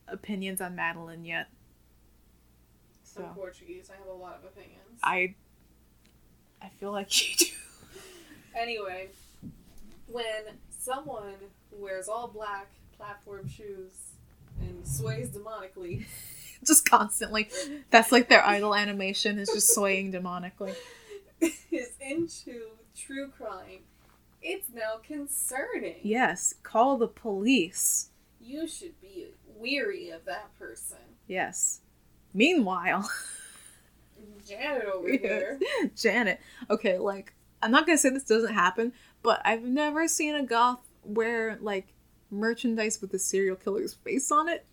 opinions on Madeline yet. So
I'm Portuguese. I have a lot of opinions.
I. I feel like you do.
Anyway, when someone who wears all black platform shoes and sways demonically,
just constantly. That's like their idol animation is just swaying demonically.
is into true crime, it's now concerning.
Yes, call the police.
You should be weary of that person.
Yes. Meanwhile,
Janet over here.
Janet. Okay, like I'm not gonna say this doesn't happen, but I've never seen a goth wear like merchandise with a serial killer's face on it.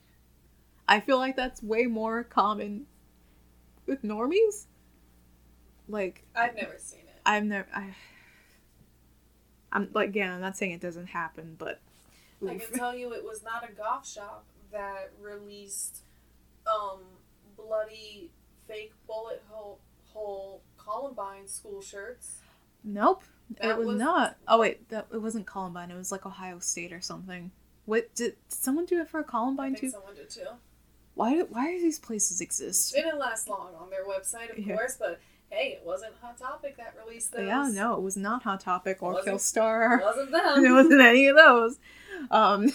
I feel like that's way more common with normies. Like
I've never seen it.
I've never. I, I'm like again. I'm not saying it doesn't happen, but
I can tell you it was not a goth shop that released um bloody fake bullet hole, hole Columbine school shirts.
Nope, it was,
was-
not. Oh wait, that it wasn't Columbine. It was like Ohio State or something. What did, did someone do it for
I
Columbine
think
too?
someone did too.
Why do, why do these places exist?
It Didn't last long on their website, of
Yeah.
course, but hey, it wasn't Hot Topic that released those.
Yeah, no, it was not Hot Topic or Killstar.
It wasn't them.
it wasn't any of those. Um,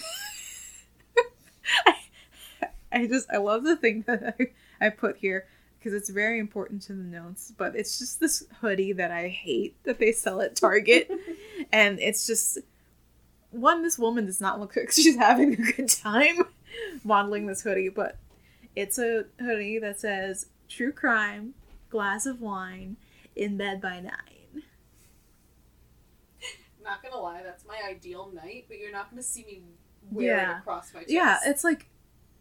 I, I just I love the thing that I, I put here because it's very important to the notes. But it's just this hoodie that I hate that they sell at Target, and it's just one. This woman does not look like she's having a good time modeling this hoodie, but it's a hoodie that says "True Crime, Glass of Wine, in Bed by Nine.
Not gonna lie, that's my ideal night, but you're not gonna see me wear
Yeah.
it across my chest.
Yeah, it's like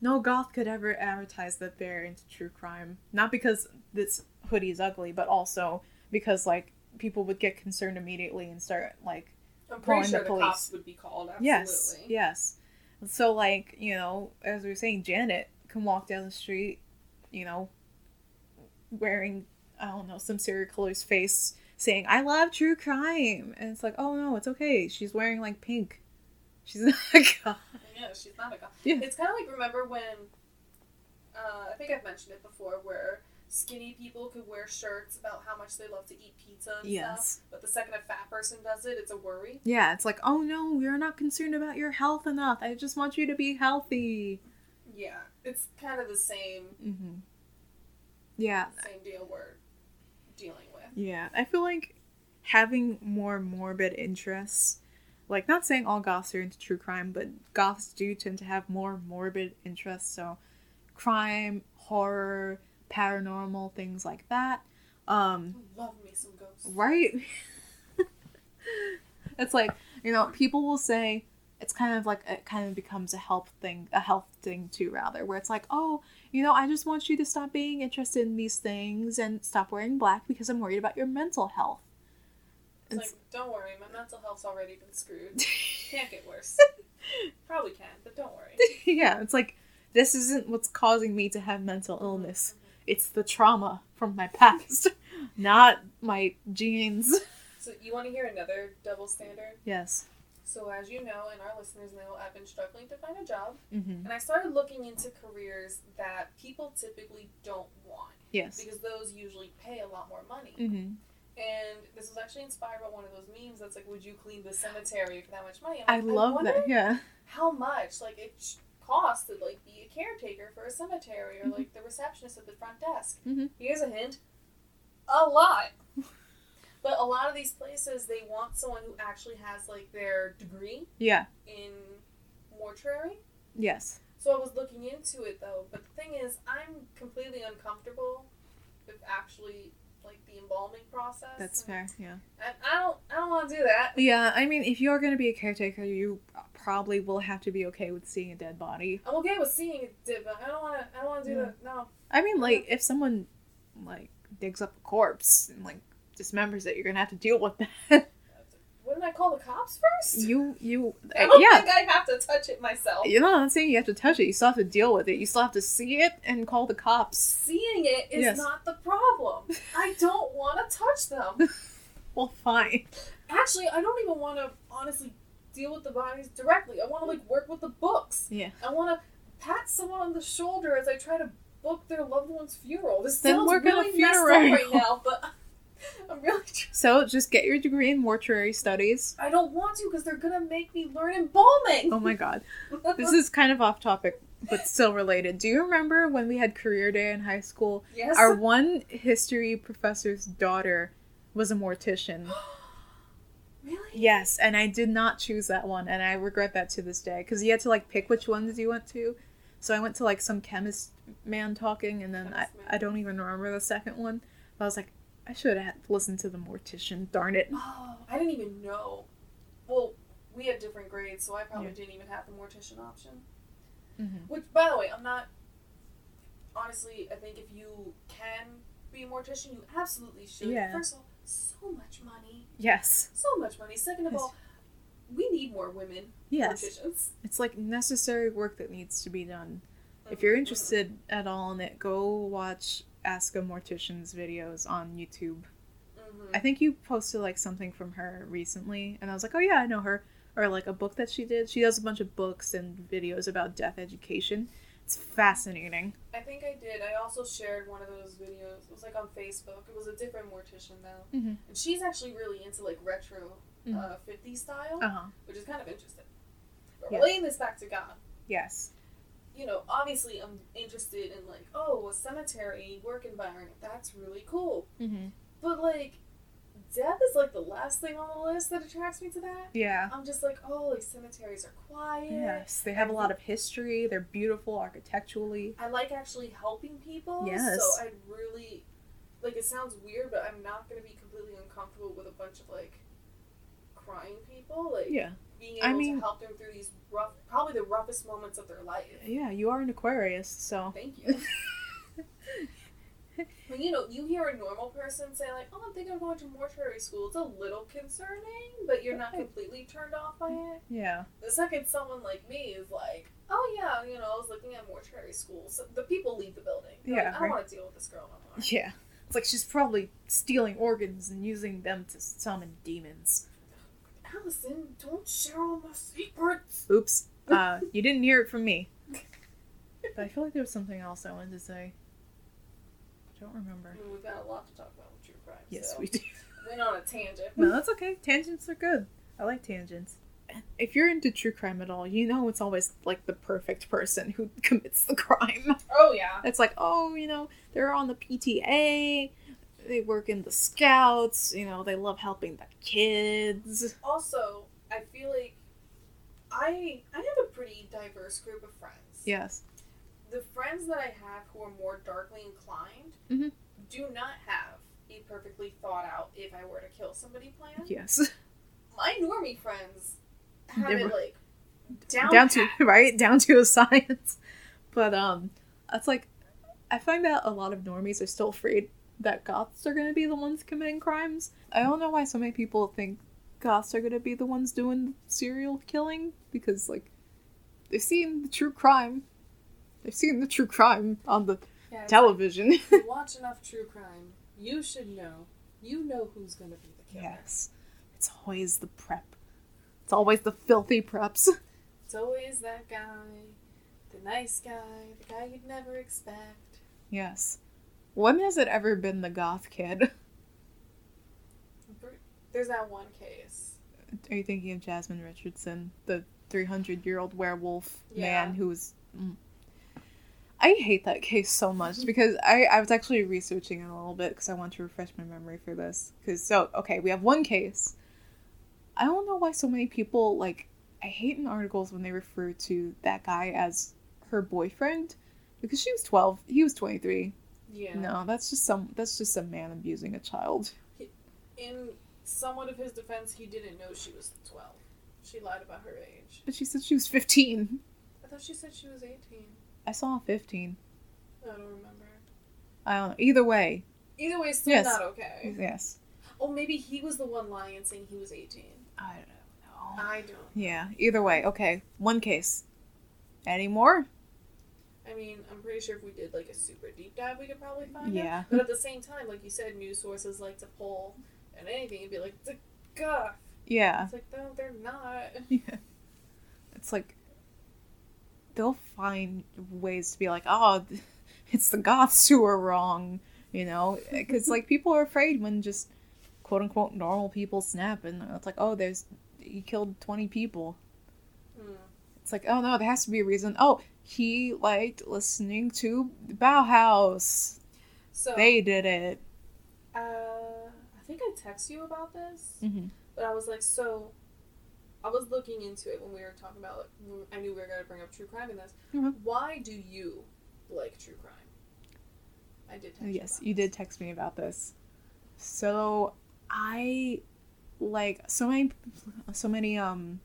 no goth could ever advertise that they're into true crime. Not because this hoodie is ugly, but also because like people would get concerned immediately and start like
I'm
calling the
sure the,
police.
cops would be called. Absolutely.
yes, yes. So like you know, as we were saying, Janet can walk down the street, you know, wearing I don't know some serial killer's face, saying "I love true crime," and it's like, oh no, it's okay. She's wearing like pink. She's not a goth.
Yeah, she's not a cop.
Yeah.
It's kind of like remember when uh, I think I've mentioned it before, where skinny people could wear shirts about how much they love to eat pizza and stuff, but the second a fat person does it, it's a worry.
Yeah, it's like, oh no, you're not concerned about your health enough. I just want you to be healthy.
Yeah, it's kind of the same
Mm-hmm. Yeah,
same deal we're dealing with.
yeah. I feel like having more morbid interests, like not saying all goths are into true crime, but goths do tend to have more morbid interests. So, crime, horror, paranormal, things like that. Um,
Love me some ghosts.
right? it's like you know, people will say it's kind of like it kind of becomes a health thing, a health thing too, rather, where it's like, oh, you know, I just want you to stop being interested in these things and stop wearing black because I'm worried about your mental health.
It's
It's-
like, don't worry, my mental health's already been screwed. Can't get worse. Probably can, but don't worry.
yeah, it's like this isn't what's causing me to have mental illness. It's the trauma from my past, not my genes.
So you want to hear another double standard?
Yes.
So as you know, and our listeners know, I've been struggling to find a job,
Mm-hmm.
and I started looking into careers that people typically don't want
Yes.
because those usually pay a lot more money.
Mm-hmm.
And this was actually inspired by one of those memes that's like, "Would you clean the cemetery for that much money?"
I
like,
love
wonder
that. Yeah.
How much like it sh- costs to like be a caretaker for a cemetery or
Mhm.
like the receptionist at the front desk?
Mhm.
Here's a hint: a lot. But a lot of these places, they want someone who actually has like their degree
Yeah.
in mortuary.
Yes.
So I was looking into it though, but the thing is, I'm completely uncomfortable with actually the embalming process.
That's fair. Yeah.
And I don't, I don't want to do that.
Yeah. I mean, if you're gonna be a caretaker, you probably will have to be okay with seeing a dead body.
I'm okay with seeing it, did, but I don't want to. I don't want to do
Yeah.
that. No.
I mean, like if someone like digs up a corpse and like dismembers it, you're gonna have to deal with that.
I call the cops first?
you you
I eh, don't
yeah.
think I have to touch it myself.
You know, I'm saying you have to touch it. You still have to deal with it. You still have to see it and call the cops.
Seeing it is
Yes.
not the problem. I don't want to touch them.
Well, fine.
Actually, I don't even want to honestly deal with the bodies directly. I want to like work with the books.
Yeah.
I want to pat someone on the shoulder as I try to book their loved one's funeral. This
Then
sounds
work
really messed up
funeral.
right now, but I'm really. Tr-
So just get your degree in mortuary studies.
I don't want to because they're gonna make me learn embalming.
Oh my god. This is kind of off topic, but still related. Do you remember when we had career day in high school?
yes.
Our one history professor's daughter was a mortician.
really?
Yes, and I did not choose that one, and I regret that to this day because you had to like pick which ones you went to. So I went to like some chemist man talking, and then I. I don't even remember the second one. But I was like, I should have listened to the mortician. Darn it.
Oh, I didn't even know. Well, we had different grades, so I probably
Yeah.
didn't even have the mortician option.
Mm-hmm.
Which, by the way, I'm not. Honestly, I think if you can be a mortician, you absolutely should.
Yeah.
First of all, so much money.
Yes.
So much money. Second of
Yes.
all, we need more women
Yes.
morticians.
It's like necessary work that needs to be done. If you're interested at all in it, go watch Ask a Mortician's videos on YouTube.
Mhm.
I think you posted like something from her recently, and I was like, oh yeah, I know her. Or like a book that she did. She does a bunch of books and videos about death education. It's fascinating.
I think I did. I also shared one of those videos. It was like on Facebook. It was a different mortician though,
Mhm.
and she's actually really into like retro
Mhm.
uh, 50s style,
Uh huh.
which is kind of interesting. But
Yeah.
relating this back to goth,
Yes.
You know, obviously I'm interested in like, oh, a cemetery work environment. That's really cool.
Mm-hmm.
But like, death is like the last thing on the list that attracts me to that.
Yeah.
I'm just like, oh, like cemeteries are quiet.
Yes. They have a lot of history. They're beautiful architecturally.
I like actually helping people.
Yes.
So I'd really like it sounds weird, but I'm not gonna be completely uncomfortable with a bunch of like crying people. Like
Yeah.
Being
I
able
mean-
to help them through these rough probably the roughest moments of their life.
Yeah. You are an Aquarius, so.
Thank you. when you know you hear a normal person say like, "Oh, I'm thinking of going to mortuary school," it's a little concerning, but you're not completely turned off by it.
Yeah.
The second someone like me is like, "Oh yeah, you know, I was looking at mortuary school," so the people leave the building. They're
Yeah,
like, I don't
right.
want to deal with this girl no more.
Yeah. It's like she's probably stealing organs and using them to summon demons.
Allison, don't share all my secrets.
Oops. Uh, you didn't hear it from me. But I feel like there was something else I wanted to say. I don't remember.
we've got a lot to talk about with true crime.
Yes,
so
we do.
went on a tangent.
No, that's okay. Tangents are good. I like tangents. If you're into true crime at all, you know it's always like the perfect person who commits the crime.
Oh yeah.
It's like, oh, you know, they're on the PTA, they work in the scouts, you know, they love helping the kids.
Also, I feel like I I have a pretty diverse group of friends.
Yes.
The friends that I have who are more darkly inclined
Mhm.
do not have a perfectly thought out if I were to kill somebody plan.
Yes.
My normie friends have
They
it like down,
down to right down to a science but um it's like i find that a lot of normies are still afraid that goths are going to be the ones committing crimes. I don't know why so many people think goths are going to be the ones doing serial killing because like they've seen the true crime. They've seen the true crime on the
Yeah,
television.
like, you watch enough true crime, you should know. You know who's gonna be the killer.
yes. It's always the prep. It's always the filthy preps.
It's always that guy, the nice guy, the guy you'd never expect.
yes when has it ever been the goth kid
There's that one case.
Are you thinking of Jasmine Richardson, the 300 year old werewolf
Yeah.
man who was. Mm. I hate that case so much because I, I was actually researching it a little bit because I want to refresh my memory for this. Because, so, okay, we have one case. I don't know why so many people, like, I hate in articles when they refer to that guy as her boyfriend because she was 12, he was 23.
Yeah.
No, that's just some, that's just a man abusing a child.
In somewhat of his defense, he didn't know she was 12. She lied about her age.
But she said she was 15.
I thought she said she was 18.
I saw 15.
I don't remember.
I don't know. Either way,
Either way, still
Yes.
not okay.
yes.
Oh, maybe he was the one lying and saying he was 18.
I don't know.
I don't.
Yeah, either way. Okay, one case. Any more?
I mean, I'm pretty sure if we did like a super deep dive, we could probably find it.
Yeah.
But at the same time, like you said, news sources like to pull and anything and be like, the goth.
Yeah.
It's like, no, they're not.
Yeah. It's like they'll find ways to be like, oh, it's the goths who are wrong, you know? Because like people are afraid when just quote unquote normal people snap, and it's like, oh, there's he killed twenty people.
Hmm.
It's like, oh no, there has to be a reason. Oh, he liked listening to Bauhaus.
So,
They did it.
uh, I think I text you about this,
Mm-hmm.
but I was like, so. I was looking into it when we were talking about. Like, I knew we were going to bring up true crime in this.
Mhm.
Why do you like true crime? I did. Text
Yes,
you,
you did text me about this. So I like so many so many um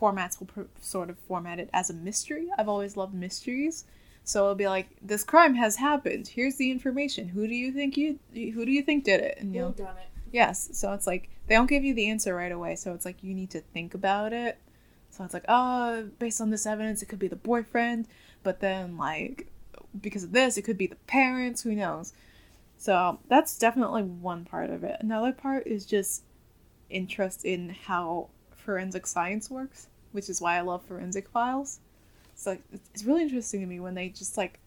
formats will pr- sort of format it as a mystery. I've always loved mysteries. So it'll be like this crime has happened. Here's the information. Who do you think you who do you think did it? And you know,
Who done it?
yes. So it's like they don't give you the answer right away. So it's like you need to think about it. So So it's like, oh, based on this evidence, it could be the boyfriend, but then like because of this, it could be the parents. Who knows? So that's definitely one part of it. Another part is just interest in how forensic science works, which is why I love forensic files. It's like it's really interesting to me when they just like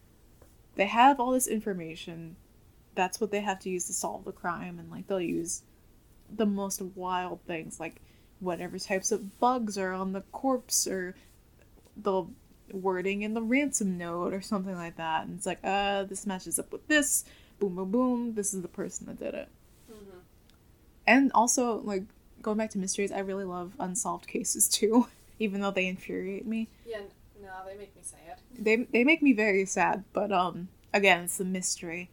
they have all this information. That's what they have to use to solve the crime, and like they'll use the most wild things, like whatever types of bugs are on the corpse, or the wording in the ransom note, or something like that. And it's like, uh, this matches up with this. Boom, boom, boom. This is the person that did it.
Mm-hmm.
And also, like going back to mysteries, I really love unsolved cases too, even though they infuriate me.
Yeah, no, they make me sad.
They they make me very sad, but um again, it's the mystery.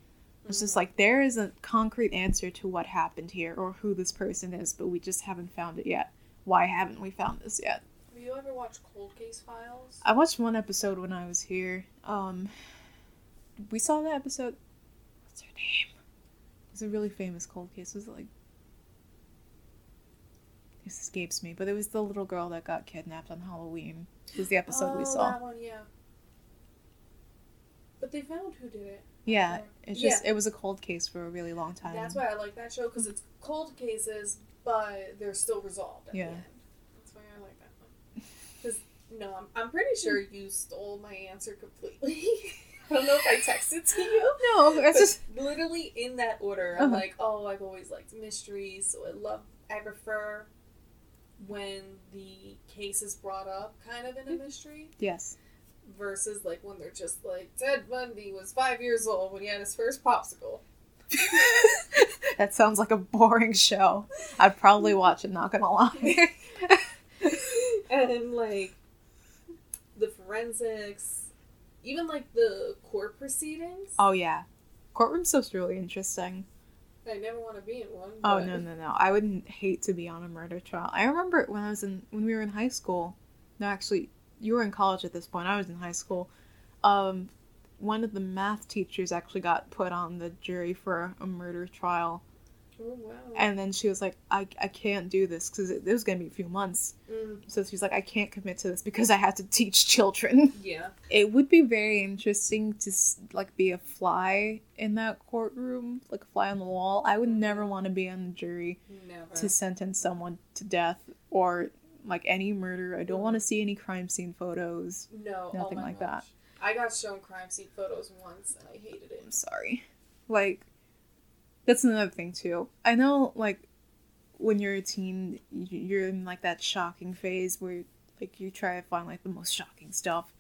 It's just
Mhm.
like there is a concrete answer to what happened here or who this person is, but we just haven't found it yet. Why haven't we found this yet?
Have you ever watched Cold Case Files?
I watched one episode when I was here. Um we saw that episode what's her name? It's a really famous cold case. Was it like this escapes me, but it was the little girl that got kidnapped on Halloween. It was the episode we
Oh,
saw.
That one, yeah. But they found who did it.
Yeah, it's just
Yeah.
it was a cold case for a really long time.
That's why I like that show because it's cold cases, but they're still resolved at
Yeah.
the end. That's why I like that one. Because no, I'm, I'm pretty sure you stole my answer completely. I don't know if I texted to you.
No, it's just
literally in that order. I'm
Uh-huh.
like, oh, I've always liked mysteries, so I love. I prefer when the case is brought up, kind of in a mm-hmm. mystery,
yes.
versus like when they're just like Ted Bundy was five years old when he had his first popsicle.
that sounds like a boring show. I'd probably watch it. Not gonna lie.
and like the forensics, even like the court proceedings.
oh yeah, courtroom stuff's really interesting.
I never want to be in one.
Oh
but-
no no no! I wouldn't hate to be on a murder trial. I remember when I was in when we were in high school. No, actually, you were in college at this point. I was in high school. Um, one of the math teachers actually got put on the jury for a murder trial,
Oh wow.
and then she was like, "I I can't do this because it, it was gonna be a few months."
Mm,
So she's like, "I can't commit to this because I have to teach children."
yeah.
It would be very interesting to like be a fly in that courtroom, like a fly on the wall. I would never want to be on the jury
Never.
to sentence someone to death or like any murder. I don't want to see any crime scene photos.
no.
nothing
oh my
like that.
I got shown crime scene photos once and I hated it.
I'm sorry. Like that's another thing too. I know like when you're a teen, you're in like that shocking phase where like you try to find like the most shocking stuff.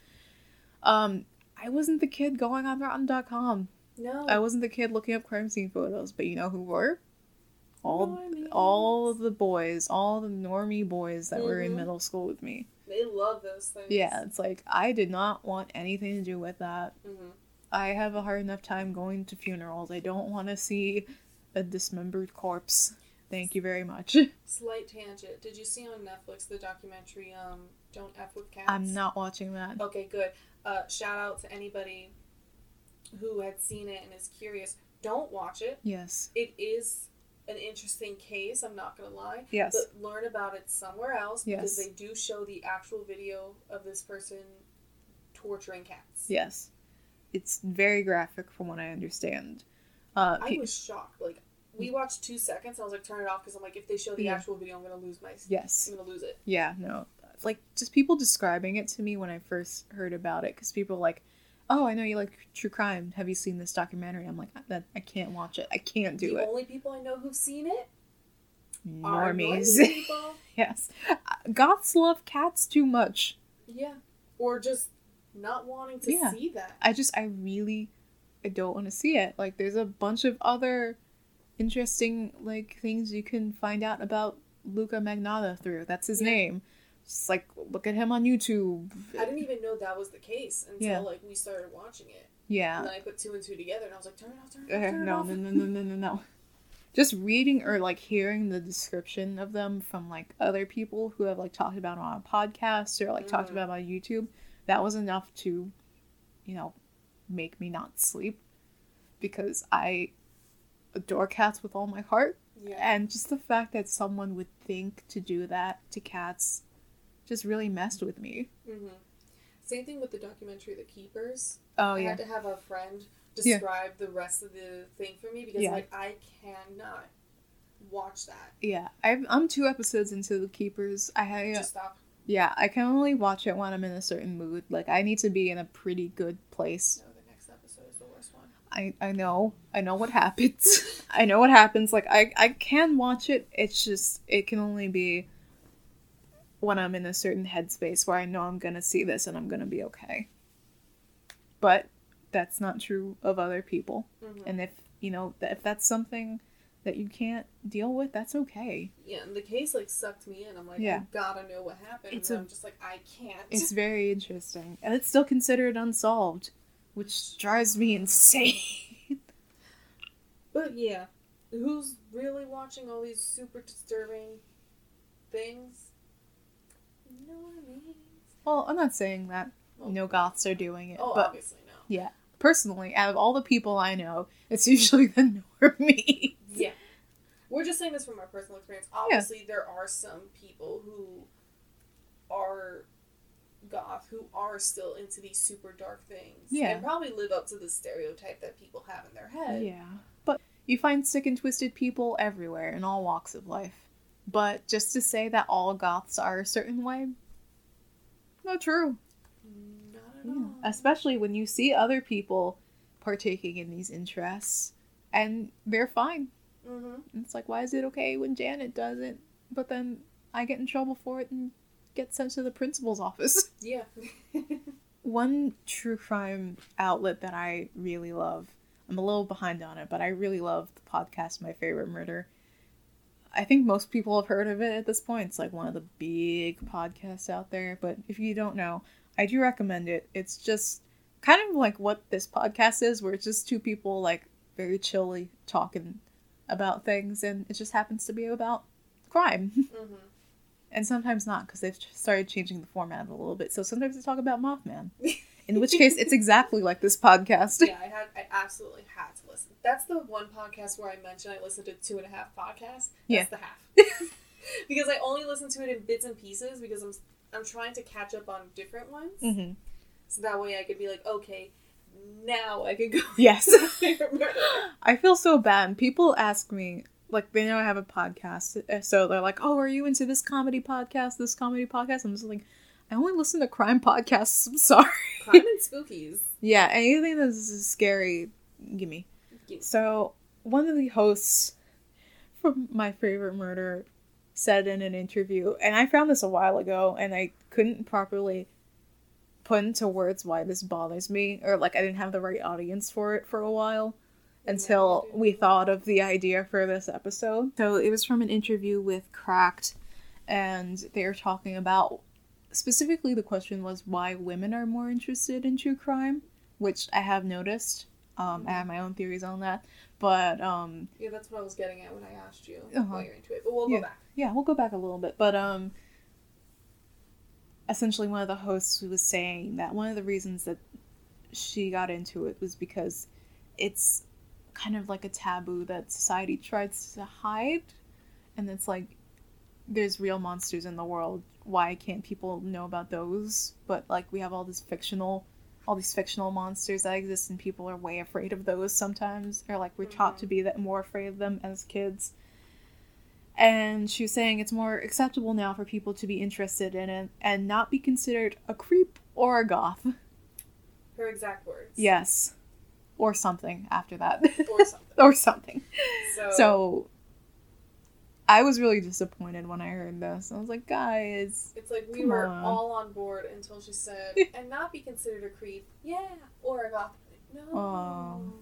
Um, I wasn't the kid going on Rotten.com.
No.
I wasn't the kid looking up crime scene photos, but you know who were? All
Normies.
all of the boys, all the normie boys that were in
Mhm.
middle school with me.
They love those things.
Yeah, it's like I did not want anything to do with that.
hmm
I have a hard enough time going to funerals. I don't want to see a dismembered corpse. Thank you very much.
Slight tangent. Did you see on Netflix the documentary um Don't F with Cats?
I'm not watching that.
Okay, good. Uh, shout out to anybody who had seen it and is curious. Don't watch it.
Yes.
It is an interesting case. I'm not gonna lie.
Yes.
But learn about it somewhere else because
Yes.
they do show the actual video of this person torturing cats.
Yes. It's very graphic from what I understand. Uh,
I
pe-
was shocked. Like we watched two seconds. I was like, turn it off because I'm like, if they show the
Yeah.
actual video, I'm gonna lose my.
yes.
I'm gonna lose it.
Yeah, no. Like, just people describing it to me when I first heard about it, because people like, oh, I know you like true crime. Have you seen this documentary? I'm like, that I can't watch it. I can't do
the
it.
only people I know who've seen it
Normies.
people.
yes. Uh, Goths love cats too much.
Yeah. Or just not wanting to
Yeah.
see that.
I just, I really, I don't want to see it. Like, there's a bunch of other interesting, like, things you can find out about Luka Magnotta through. That's his
Yeah.
name. Just like, look at him on YouTube.
I didn't even know that was the case until
Yeah.
like we started watching it.
Yeah.
And then I put two and two together and I was like, turn it off, turn it off, turn it
no,
off.
no, no, no, no, no, no. Just reading or like hearing the description of them from like other people who have like talked about it on a podcast or like talked
Mhm.
about it on YouTube, that was enough to, you know, make me not sleep because I adore cats with all my heart.
Yeah.
And just the fact that someone would think to do that to cats just really messed with me.
Mm-hmm. Same thing with the documentary The Keepers.
Oh
I
yeah.
had to have a friend
Yeah.
describe the rest of the thing for me because
Yeah.
like I cannot watch that.
Yeah, I'm, I'm two episodes into the Keepers. I
Just stop.
Yeah, I can only watch it when I'm in a certain mood. Like I need to be in a pretty good place.
No, the next episode is the worst one.
I I know I know what happens. I know what happens. Like I I can watch it. It's just it can only be when I'm in a certain headspace where I know I'm gonna see this and I'm gonna be okay. But that's not true of other people.
Mhm.
And if you know if that's something that you can't deal with, that's okay.
Yeah, and the case like sucked me in. I'm like,
Yeah.
I gotta know what happened.
It's
and
a-
I'm just like, I can't.
It's very interesting, and it's still considered unsolved, which drives me insane.
But yeah, who's really watching all these super disturbing things? You know what I mean?
well, I'm not saying that
Well,
no goths are doing it,
Oh,
but
obviously no.
Personally, out of all the people I know, it's usually the normie.
Yeah. We're just saying this from our personal experience. Obviously, there are some people who are goth who are still into these super dark things.
Yeah.
And probably live up to the stereotype that people have in their head.
Yeah. But you find sick and twisted people everywhere in all walks of life. But just to say that all goths are a certain way, not true. Yeah. Especially when you see other people partaking in these interests and they're fine.
Mm-hmm.
It's like, why is it okay when Janet does it, but then I get in trouble for it and get sent to the principal's office?
Yeah.
One true crime outlet that I really love, I'm a little behind on it, but I really love the podcast My Favorite Murder. I think most people have heard of it at this point. It's like one of the big podcasts out there, but if you don't know, I do recommend it. It's just kind of like what this podcast is, where it's just two people like very chilly talking about things, and it just happens to be about crime.
mm-hmm.
and sometimes not because they've started changing the format a little bit. So sometimes they talk about Mothman, in which case it's exactly like this podcast.
yeah, I had I absolutely had to listen. That's the one podcast where I mentioned I listened to two and a half podcasts. That's
Yeah.
the half. because I only listen to it in bits and pieces because I'm I'm trying to catch up on different ones.
hmm
So that way I could be like, okay, now I could go.
Yes.
to Favorite Murder.
I feel so bad. People ask me, like, they know I have a podcast, uh, so they're like, "Oh, are you into this comedy podcast? This comedy podcast?" I'm just like, I only listen to crime podcasts. I'm sorry.
Crime and spookies.
Yeah, anything that's scary, give me. So, one of the hosts from My Favorite Murder said in an interview, and I found this a while ago, and I couldn't properly put into words why this bothers me, or like I didn't have the right audience for it for a while until we thought of the idea for this episode. So, it was from an interview with Cracked, and they were talking about specifically the question was why women are more interested in true crime, which I have noticed. Um, I have my own theories on that, but um,
Yeah, that's what I was getting at when I asked you
Uh-huh.
while you're into it. But we'll
Yeah.
go back.
yeah, we'll go back a little bit. But um, essentially, one of the hosts was saying that one of the reasons that she got into it was because it's kind of like a taboo that society tries to hide, and it's like there's real monsters in the world. Why can't people know about those? But like we have all this fictional, all these fictional monsters that exist, and people are way afraid of those sometimes, or like we're taught to mm-hmm. be that more afraid of them as kids. And she was saying it's more acceptable now for people to be interested in it and not be considered a creep or a goth.
Her exact words.
Yes. Or something after that.
Or something.
or something.
So,
So I was really disappointed when I heard this. I was like, guys,
it's like we were
on.
all on board until she said, and not be considered a creep. Yeah. Or a goth. No.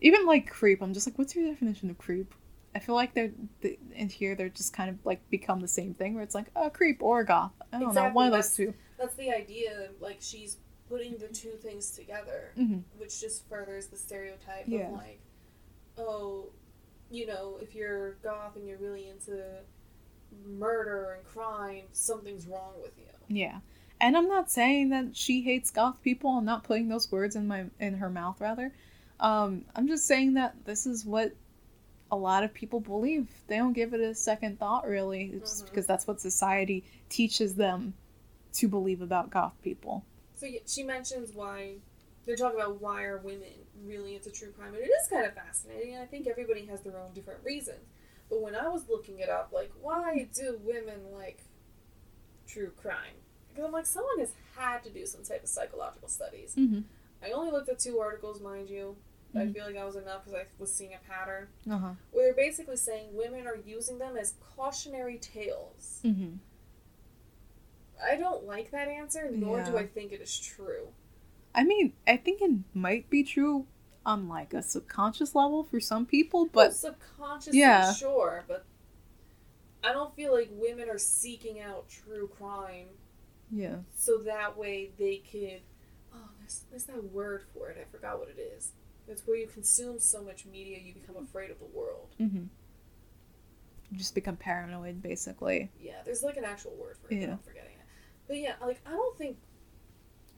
Even like creep, I'm just like, what's your definition of creep? I feel like they're th- in here they're just kind of like become the same thing where it's like a creep or a goth. I don't know, one of those two.
That's the idea. Like she's putting the two things together,
hmm
which just furthers the stereotype
Yeah.
of like, oh, you know, if you're goth and you're really into murder and crime, something's wrong with you.
Yeah. And I'm not saying that she hates goth people. I'm not putting those words in my in her mouth rather. Um, I'm just saying that this is what a lot of people believe. They don't give it a second thought really. It's
Mhm.
because that's what society teaches them to believe about goth people.
So she mentions why they're talking about why are women really into true crime, and it is kind of fascinating. And I think everybody has their own different reasons. But when I was looking it up, like why do women like true crime? Because I'm like, someone has had to do some type of psychological studies.
Mm-hmm.
I only looked at two articles, mind you. I
Mhm.
feel like that was enough because I was seeing a pattern
Uh huh.
where they're basically saying women are using them as cautionary tales.
Mm-hmm.
I don't like that answer, nor do I think it is true.
I mean, I think it might be true on like a subconscious level for some people,
But
but
subconsciously,
Yeah.
sure, but I don't feel like women are seeking out true crime
yeah.
so that way they could. Oh, there's, there's that word for it. I forgot what it is. It's where you consume so much media you become afraid of the world.
Mm-hmm. Just become paranoid, basically.
Yeah, there's like an actual word for it.
Yeah.
But I'm forgetting it. But yeah, like I don't think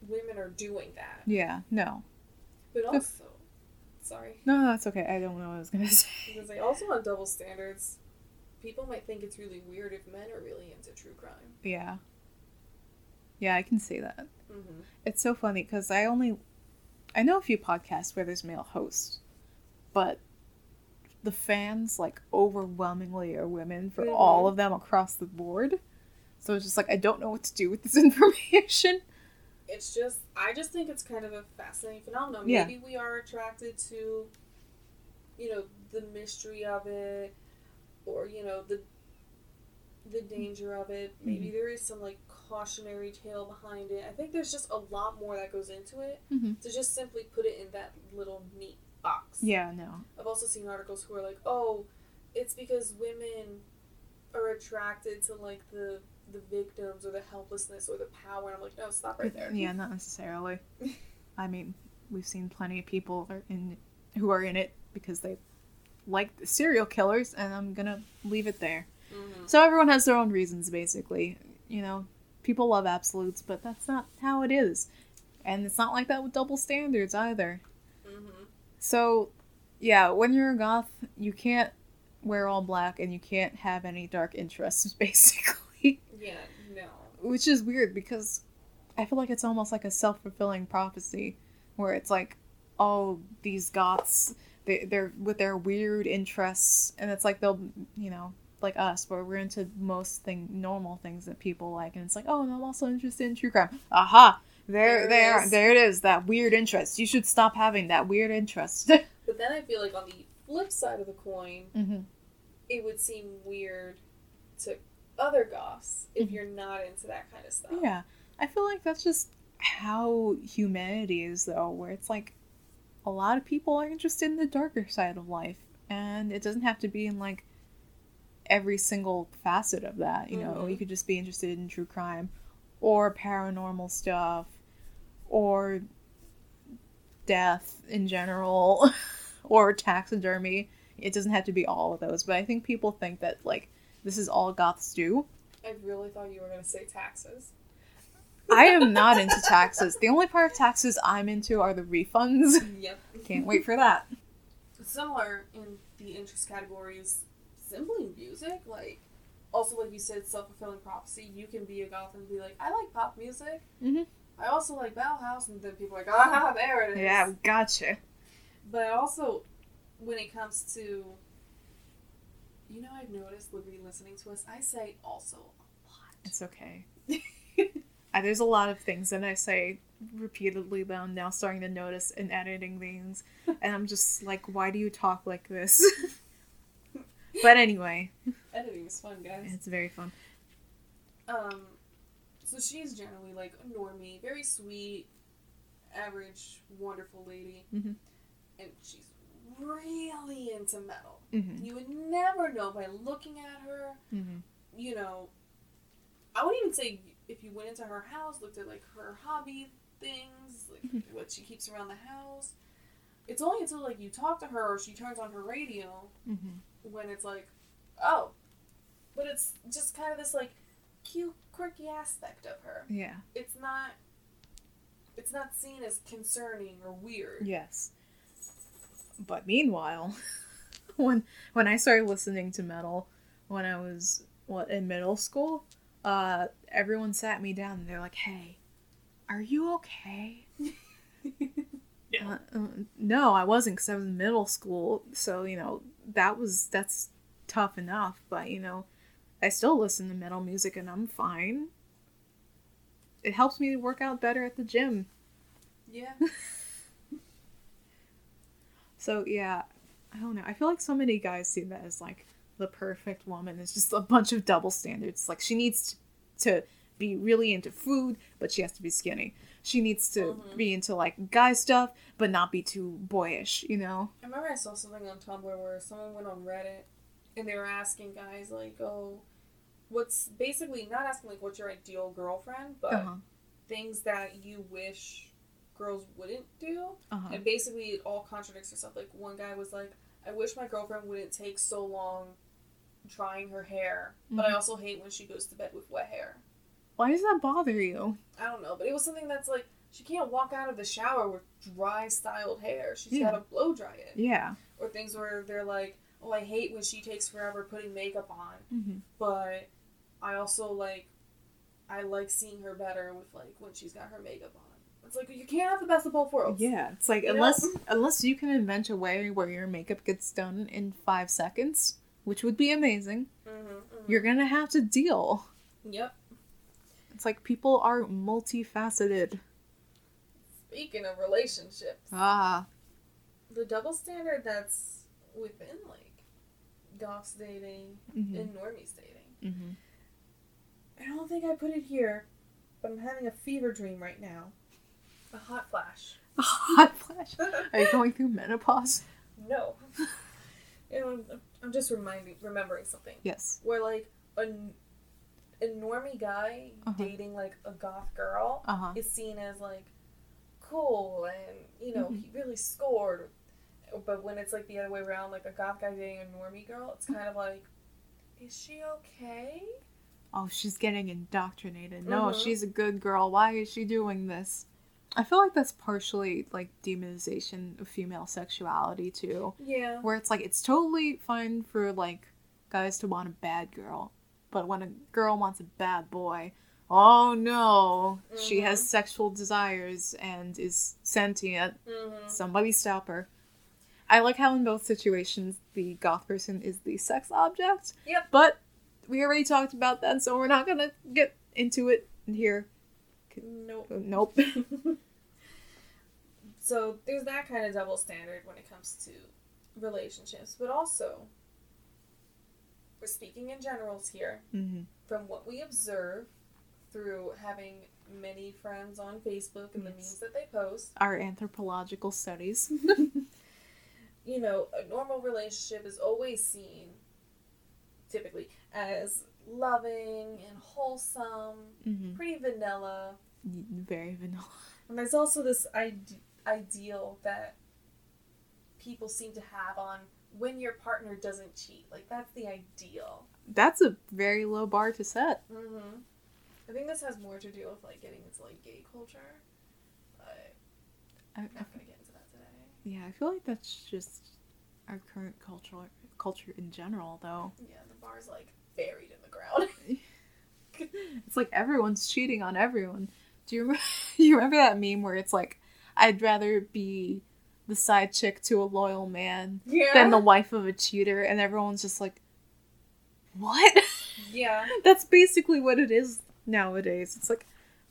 women are doing that.
Yeah. No.
But also, sorry,
No, that's okay. I don't know what I was gonna say.
because like also on double standards, people might think it's really weird if men are really into true crime.
Yeah. Yeah, I can see that.
Mm-hmm.
It's so funny because I only I know a few podcasts where there's male hosts, but the fans like overwhelmingly are women for
Mhm.
all of them across the board. So it's just like I don't know what to do with this information.
It's just, I just think it's kind of a fascinating phenomenon.
Yeah.
Maybe we are attracted to, you know, the mystery of it, or you know, the the danger of it. Maybe there is some like cautionary tale behind it. I think there's just a lot more that goes into it
Mhm.
to just simply put it in that little neat box.
Yeah, no.
I've also seen articles who are like, oh, it's because women are attracted to like the the victims or the helplessness or the power. And I'm like, no, stop right there.
Yeah, not necessarily. I mean, we've seen plenty of people are in who are in it because they like the serial killers, and I'm gonna leave it there.
Mhm.
So everyone has their own reasons, basically. You know, people love absolutes, but that's not how it is, and it's not like that with double standards either.
Mhm.
So, yeah, when you're a goth, you can't wear all black, and you can't have any dark interests, basically.
Yeah, no.
which is weird because I feel like it's almost like a self fulfilling prophecy, where it's like, oh, these goths, they they're with their weird interests, and it's like they'll, you know, like us, where we're into most thing normal things that people like, and it's like, oh, and I'm also interested in true crime. Aha, there,
There it
they are,
is.
there it is, that weird interest. You should stop having that weird interest.
But then I feel like on the flip side of the coin,
hmm
it would seem weird to other goths if
Mhm.
you're not into that kind of stuff.
Yeah, I feel like that's just how humanity is, though, where it's like a lot of people are interested in the darker side of life, and it doesn't have to be in like every single facet of that. You know,
Mhm.
you could just be interested in true crime, or paranormal stuff, or death in general, or taxidermy. It doesn't have to be all of those, but I think people think that like this is all goths do.
I really thought you were going to say taxes.
I am not into taxes. The only part of taxes I'm into are the refunds.
Yep.
Can't wait for that.
Similar in the interest categories, simply music. Like, also, like you said, self fulfilling prophecy. You can be a goth and be like, I like pop music.
Mhm.
I also like Bauhaus, and then people are like, ah, there it is.
Yeah, gotcha.
But also, when it comes to, you know, I've noticed Liberty listening to us, I say also a lot.
It's okay. Uh, There's a lot of things that I say repeatedly that I'm now starting to notice in editing things, and I'm just like, why do you talk like this? but anyway,
Editing is fun, guys.
it's very fun.
Um, so she's generally like a normie, very sweet, average, wonderful lady,
Mhm.
and she's really into metal.
hmm
You would never know by looking at her.
hmm
You know, I wouldn't even say if you went into her house, looked at like her hobby things, like
Mhm.
what she keeps around the house. It's only until like you talk to her or she turns on her radio
hmm
when it's like, oh, but it's just kind of this like cute, quirky aspect of her.
Yeah.
It's not. It's not seen as concerning or weird.
Yes. But meanwhile, when when I started listening to metal when I was what in middle school, uh, everyone sat me down and they're like, "Hey, are you okay?"
Yeah.
Uh, uh, no, I wasn't because I was in middle school. So you know that was that's tough enough. But you know, I still listen to metal music and I'm fine. It helps me work out better at the gym.
Yeah.
So yeah, I don't know. I feel like so many guys see that as like the perfect woman. It's just a bunch of double standards. Like she needs to be really into food, but she has to be skinny. She needs to
Mhm.
be into like guy stuff, but not be too boyish. You know?
I remember I saw something on Tumblr where someone went on Reddit and they were asking guys like, "Oh, what's basically not asking like what's your ideal girlfriend, but
Uh huh.
things that you wish girls wouldn't do."
Uh huh.
And basically, it all contradicts itself. Like one guy was like, "I wish my girlfriend wouldn't take so long drying her hair, but I
Mhm.
also hate when she goes to bed with wet hair."
Why does that bother you?
I don't know, but it was something that's like she can't walk out of the shower with dry styled hair. She's
Yeah.
got to blow dry it.
Yeah.
Or things where they're like, "Oh, I hate when she takes forever putting makeup on."
Mm-hmm.
but I also like I like seeing her better with like when she's got her makeup on. It's like you can't have the best of both worlds.
Yeah. It's like
You know?
unless unless you can invent a way where your makeup gets done in five seconds, which would be amazing,
Mm-hmm,
you're gonna have to deal.
Yep.
It's like people are multifaceted.
Speaking of relationships,
Ah.
the double standard that's within like goths dating
Mm-hmm.
and normies dating.
Mm-hmm.
I don't think I put it here, but I'm having a fever dream right now. A hot flash.
A hot flash. Are you going through menopause?
no. You know, I'm- I'm just reminding, remembering something.
Yes.
where like a, a normie guy
Uh-huh.
dating like a goth girl
Uh huh.
is seen as like cool and you know
Mhm.
he really scored but when it's like the other way around like a goth guy dating a normie girl it's kind of like is she okay
Oh, she's getting indoctrinated. No,
Mhm.
she's a good girl. Why is she doing this? I feel like that's partially like demonization of female sexuality too.
yeah
Where it's like it's totally fine for like guys to want a bad girl, but when a girl wants a bad boy, oh no, she has sexual desires and is sentient.
mm-hmm.
Somebody stop her. I like how in both situations the goth person is the sex object.
Yep.
But we already talked about that, so we're not gonna get into it here.
nope
Nope.
so there's that kind of double standard when it comes to relationships but also we're speaking in generals here
hmm
from what we observe through having many friends on Facebook and the
Yes.
memes that they post,
Our anthropological studies.
you know, a normal relationship is always seen typically as loving and wholesome,
hmm
pretty vanilla.
Very vanilla.
And there's also this ide- ideal that people seem to have on when your partner doesn't cheat. Like, that's the ideal.
That's a very low bar to set.
Mm-hmm. I think this has more to do with like getting into like gay culture. But
I,
I'm not gonna get into that today.
yeah, I feel like that's just our current cultural culture in general, though.
Yeah, the bar's like buried in the ground.
It's like everyone's cheating on everyone. Do you remember, you remember that meme where it's like, I'd rather be the side chick to a loyal man
yeah.
than the wife of a cheater, and everyone's just like, what?
yeah.
That's basically what it is nowadays. It's like,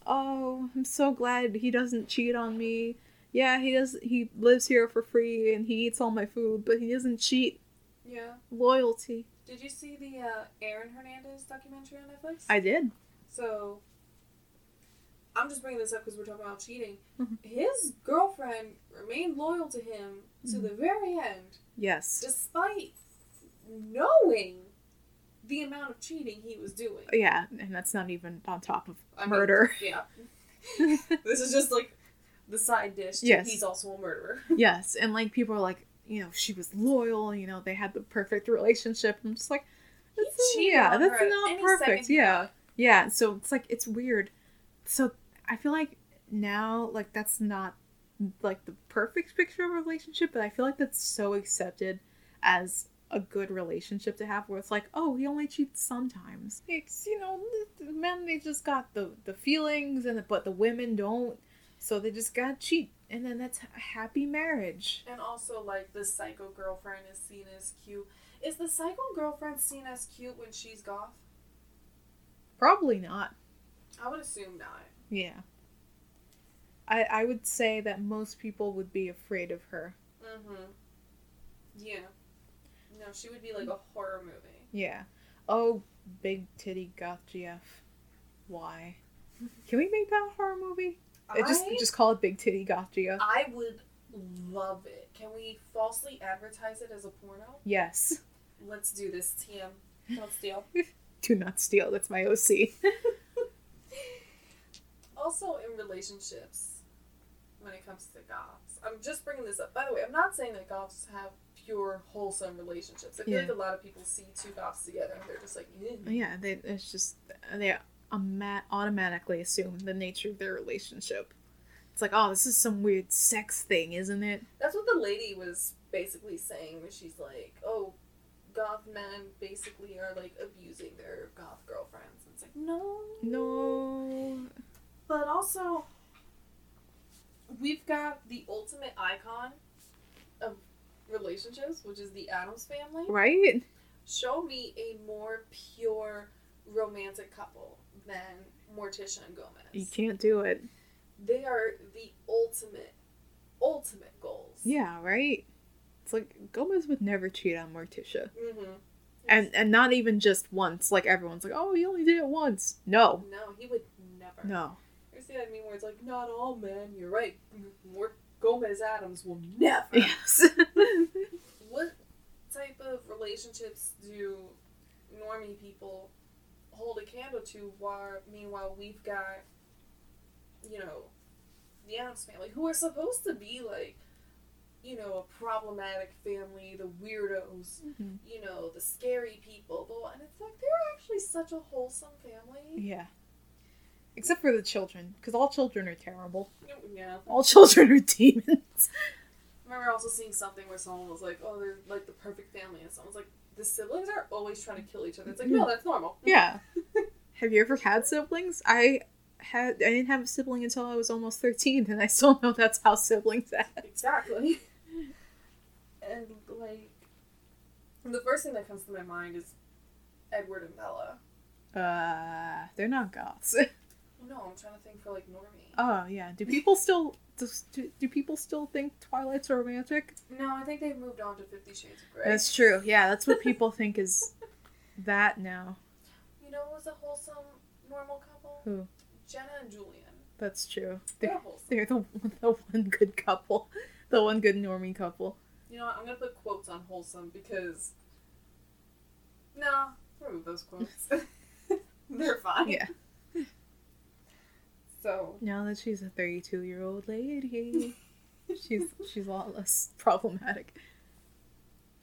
oh, I'm so glad he doesn't cheat on me. Yeah, he does. He lives here for free and he eats all my food, but he doesn't cheat.
Yeah.
Loyalty.
Did you see the uh, Aaron Hernandez documentary on Netflix?
I did.
So, I'm just bringing this up because we're talking about cheating.
Mhm.
His girlfriend remained loyal to him to
Mhm.
the very end,
Yes.
despite knowing the amount of cheating he was doing.
Yeah, and that's not even on top of
I mean,
murder.
Yeah. This is just like the side dish. to
Yes.
He's also a murderer.
yes, and like people are like, you know, she was loyal. You know, they had the perfect relationship. I'm just like, that's, yeah, that's
at
not perfect. Yeah,
got.
yeah. So it's like it's weird. So I feel like now, like that's not like the perfect picture of a relationship, but I feel like that's so accepted as a good relationship to have where it's like, oh, he only cheats sometimes. It's you know, the the men they just got the the feelings and the, but the women don't, so they just got to cheat, and then that's a happy marriage.
And also, like, the psycho girlfriend is seen as cute. Is the psycho girlfriend seen as cute when she's goth?
Probably not.
I would assume not.
Yeah. I I would say that most people would be afraid of her.
Mm-hmm. Yeah. No, she would be like a horror movie.
Yeah. Oh, big titty goth GF. Why? Can we make that a horror movie? It just just call it big titty goth GF.
I would love it. Can we falsely advertise it as a porno?
Yes.
Let's do this, TM. Don't steal.
Do not steal. That's my OC.
also, in relationships, when it comes to goths, I'm just bringing this up. By the way, I'm not saying that goths have pure, wholesome relationships. I feel
Yeah.
like a lot of people see two goths together and they're just like, "Ew."
yeah, they, it's just they automatically assume the nature of their relationship. It's like, oh, this is some weird sex thing, isn't it?
That's what the lady was basically saying, where she's like, "Oh, goth men basically are like abusing their goth girlfriends." And it's like, no,
No.
But also, we've got the ultimate icon of relationships, which is the Addams family.
Right?
Show me a more pure romantic couple than Morticia and Gomez.
You can't do it.
They are the ultimate, ultimate goals.
Yeah, right? It's like Gomez would never cheat on Morticia.
Mm-hmm.
And and not even just once. Like everyone's like, oh, he only did it once. No.
no, he would never.
No.
That meme where it's like, not all men. You're right. More Gomez Addams will never.
Yes.
what type of relationships do normie people hold a candle to while meanwhile we've got you know the Addams family who are supposed to be like you know a problematic family the weirdos
Mhm.
you know the scary people but and it's like they're actually such a wholesome family
yeah. Except for the children, because all children are terrible.
yeah
All children are demons.
I remember also seeing something where someone was like oh they're like the perfect family and someone's like the siblings are always trying to kill each other it's like no that's normal
Yeah. Have you ever had siblings? I had. I didn't have a sibling until I was almost thirteen, and I still know that's how siblings act.
Exactly. and like the first thing that comes to my mind is Edward and Bella.
Uh, they're not goths.
No, I'm trying to think for like Normie.
Oh yeah. Do people still do, do people still think Twilight's romantic?
No, I think they've moved on to Fifty Shades of Grey.
That's true. Yeah, that's what people think is that now.
You know, who was a wholesome, normal couple.
Who?
Jenna and Julien.
That's true.
They're
They're,
wholesome.
they're the the one good couple, the one good normie couple.
You know what? I'm gonna put quotes on wholesome because. No, remove those quotes. They're fine.
Yeah.
So
Now that she's a thirty-two year old lady, she's she's a lot less problematic.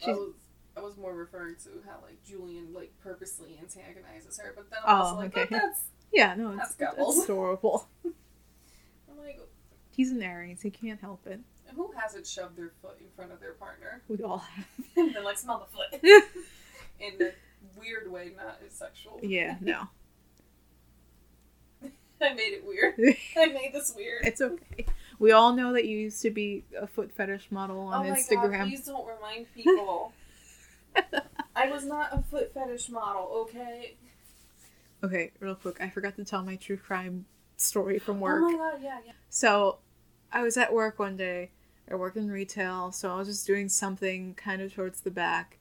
I was I was more referring to how like Julien like purposely antagonizes her, but then I'm
Oh,
also like,
okay.
that's
yeah, no, it's,
That's
it's
couple.
adorable.
I'm like,
He's an Aries. He can't help it.
who hasn't shoved their foot in front of their partner
We all have.
and then like smell the foot in a weird way, not as sexual.
yeah, no,
I made it weird. I made this weird.
it's okay. We all know that you used to be a foot fetish model on
oh my god!
Instagram.
Please don't remind people. I was not a foot fetish model, okay?
Okay, real quick, I forgot to tell my true crime story from work.
Oh my god! Yeah, yeah.
So, I was at work one day. I work in retail, so I was just doing something kind of towards the back,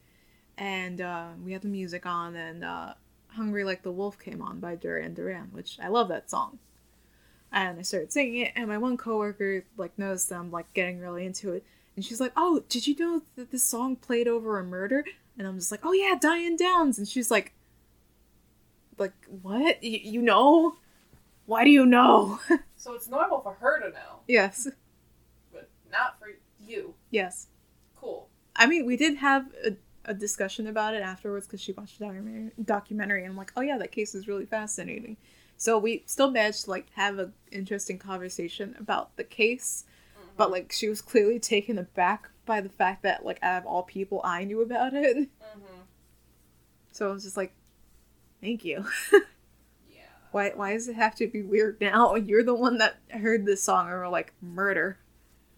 and uh, we had the music on, and uh, "Hungry Like the Wolf" came on by Duran Duran, which I love that song. And I started singing it, and my one coworker like noticed that I'm like getting really into it, and she's like, "Oh, did you know that this song played over a murder?" And I'm just like, "Oh yeah, Diane Downs," and she's like, "Like what? Y- you know? Why do you know?"
So it's normal for her to know,
yes,
but not for you.
yes.
Cool.
I mean, we did have a, a discussion about it afterwards because she watched the documentary, documentary, and I'm like, oh yeah, that case is really fascinating. So we still managed to like have an interesting conversation about the case, but like she was clearly taken aback by the fact that like out of all people, I knew about it.
Mm-hmm.
So I was just like, thank you.
Yeah.
Why why does it have to be weird now? You're the one that heard this song and were like murder.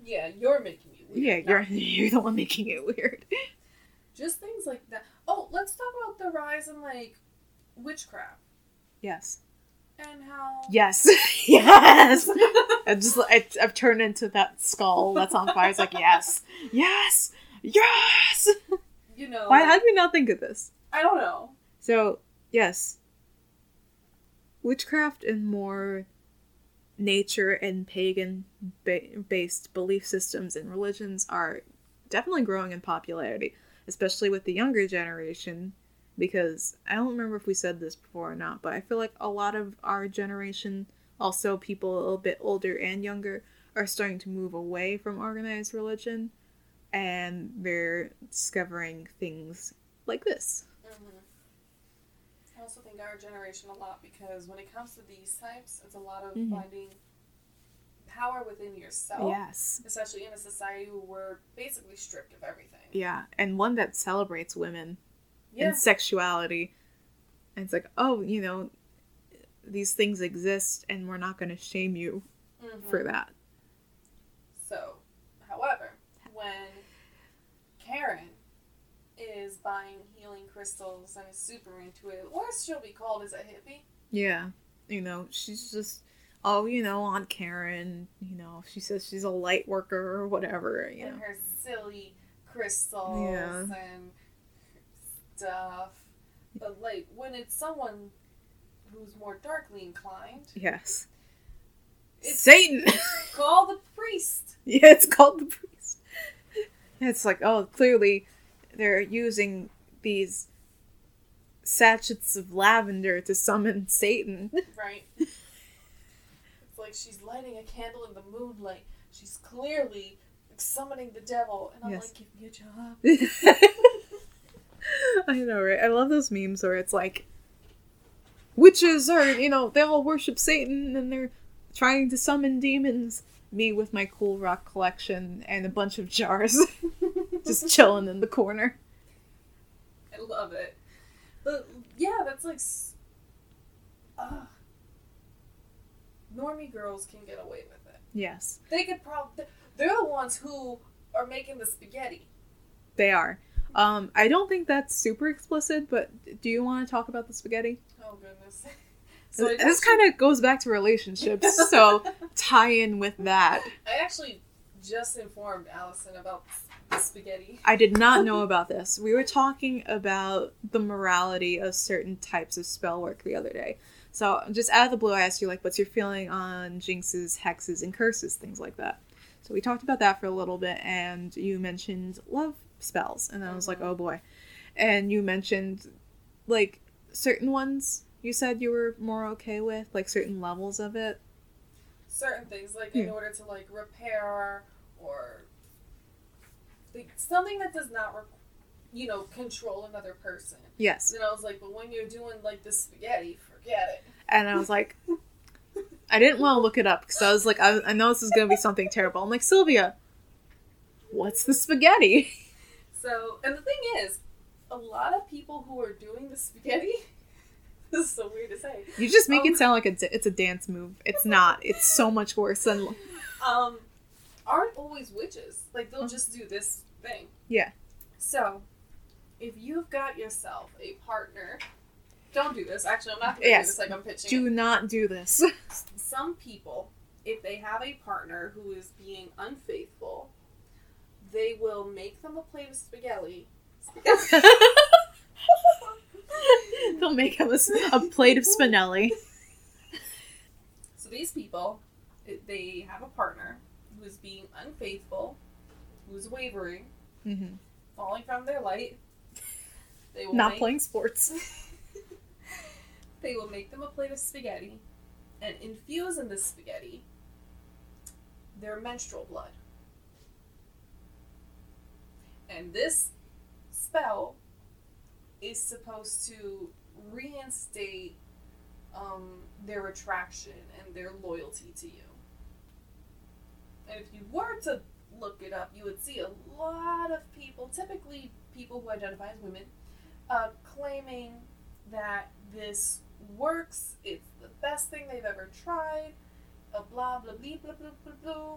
Yeah, you're making me weird.
Yeah, you're you're the one making it weird.
Just things like that. Oh, let's talk about the rise in like witchcraft
Yes.
and how.
Yes. yes. I just I, I've turned into that skull that's on fire. It's like yes, yes, yes.
You know.
Why? How did we not think of this?
I don't know.
So yes, witchcraft and more nature and pagan ba- based belief systems and religions are definitely growing in popularity, especially with the younger generation. Because I don't remember if we said this before or not, but I feel like a lot of our generation, also people a little bit older and younger, are starting to move away from organized religion and they're discovering things like this.
hmm I also think our generation a lot because when it comes to these types, it's a lot of
Mhm.
finding power within yourself.
Yes.
Especially in a society where we're basically stripped of everything.
Yeah, and one that celebrates women
Yeah.
and sexuality. And it's like, oh, you know, these things exist and we're not going to shame you
Mhm.
for that.
So, however, when Karen is buying healing crystals and is super into it, or she'll be called as a hippie.
Yeah. You know, she's just, oh, you know, Aunt Karen, you know, she says she's a light worker or whatever, you
and
know.
her silly crystals
Yeah.
and stuff. But like when it's someone who's more darkly inclined,
Yes.
It's-
Satan!
call the priest.
yeah, it's called the priest. It's like, oh, clearly they're using these sachets of lavender to summon Satan.
Right. it's like she's lighting a candle in the moonlight. She's clearly summoning the devil, and I'm
Yes.
like, give me a job.
I know, right? I love those memes where it's like witches are, you know, they all worship Satan and they're trying to summon demons. Me with my cool rock collection and a bunch of jars just chilling in the corner.
I love it. But yeah, that's like. Ugh. Normie girls can get away with it.
Yes,
They could probably. They're the ones who are making the spaghetti.
they are. Um, I don't think that's super explicit, but do you want to talk about the spaghetti?
Oh goodness. So
this kind of goes back to relationships, so tie in with that.
I actually just informed Allison about the spaghetti.
I did not know about this. We were talking about the morality of certain types of spell work the other day. So, just out of the blue, I asked you, like, what's your feeling on jinxes, hexes, and curses, things like that. So, we talked about that for a little bit, and you mentioned love spells, and I was like,
Mhm.
oh boy. And you mentioned, like, certain ones you said you were more okay with, like, certain levels of it.
Certain things, like in
Yeah.
order to like repair or like, something that does not, you know, control another person.
Yes.
And I was like, but when you're doing like the spaghetti, forget it.
And I was like, I didn't want to look it up because I was like, I, I know this is going to be something terrible. I'm like, Sylvia, what's the spaghetti?
So, and the thing is, a lot of people who are doing the spaghetti, this is so weird to say,
You just make
Um,
it sound like a, it's a dance move. It's not. It's so much worse than.
um, aren't always witches. Like they'll just do this thing.
Yeah.
So, if you've got yourself a partner, don't do this. Actually, I'm not going to
Yes.
do this like I'm pitching.
Do
it.
not do this.
Some people, if they have a partner who is being unfaithful, they will make them a plate of spaghetti.
They'll make him a plate of spinelli.
So these people, they have a partner who is being unfaithful, who's wavering,
hmm
falling from their light. They will
Not
make,
playing sports.
They will make them a plate of spaghetti, and infuse in this spaghetti their menstrual blood. And this spell is supposed to reinstate um, their attraction and their loyalty to you. And if you were to look it up, you would see a lot of people, typically people who identify as women, uh, claiming that this works, it's the best thing they've ever tried, a blah blah blah blah blah blah blah.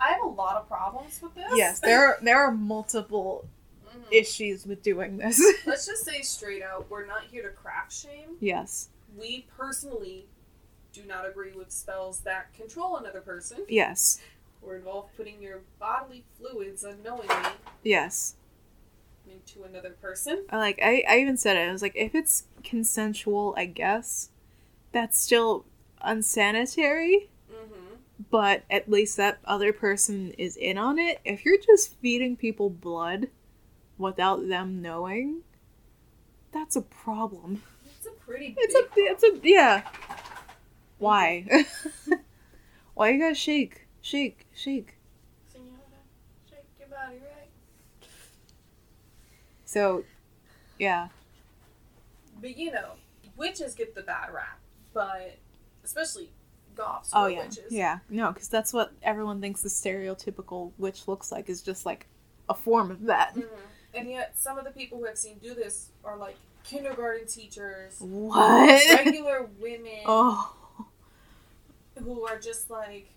I have a lot of problems with this.
Yes, there are there are multiple
Mhm.
issues with doing this.
Let's just say straight out, we're not here to craft shame.
yes.
We personally do not agree with spells that control another person
Yes.
or involve putting your bodily fluids unknowingly
Yes.
Into another person.
I like I, I even said it. I was like, if it's consensual, I guess that's still unsanitary.
Mm-hmm.
But at least that other person is in on it. If you're just feeding people blood without them knowing, that's a problem.
It's a pretty
It's a
big
it's a yeah. Why? Why you gotta shake, shake, shake?
Senora, shake your body right.
So, yeah,
But you know, witches get the bad rap, but especially goths
oh yeah,
witches.
yeah. No, because that's what everyone thinks the stereotypical witch looks like is just like a form of that.
Mhm. And yet, some of the people who I've seen do this are like kindergarten teachers,
What?
regular women
oh,
who are just like,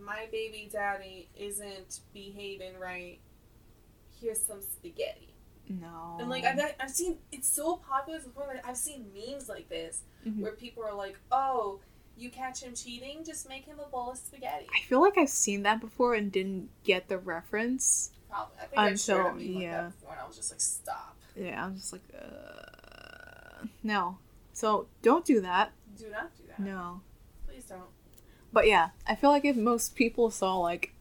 my baby daddy isn't behaving right. Here's some spaghetti.
no.
And like I've, I've seen it's so popular to the point where I've seen memes like this
Mhm.
where people are like, "Oh, you catch him cheating, just make him a bowl of spaghetti."
I feel like I've seen that before and didn't get the reference.
Probably. I think I
Until-
like
yeah.
that before, and I was just like, "Stop!
Yeah, I'm just like, uh, no. So don't do that.
Do not do that.
No.
Please don't."
But yeah, I feel like if most people saw like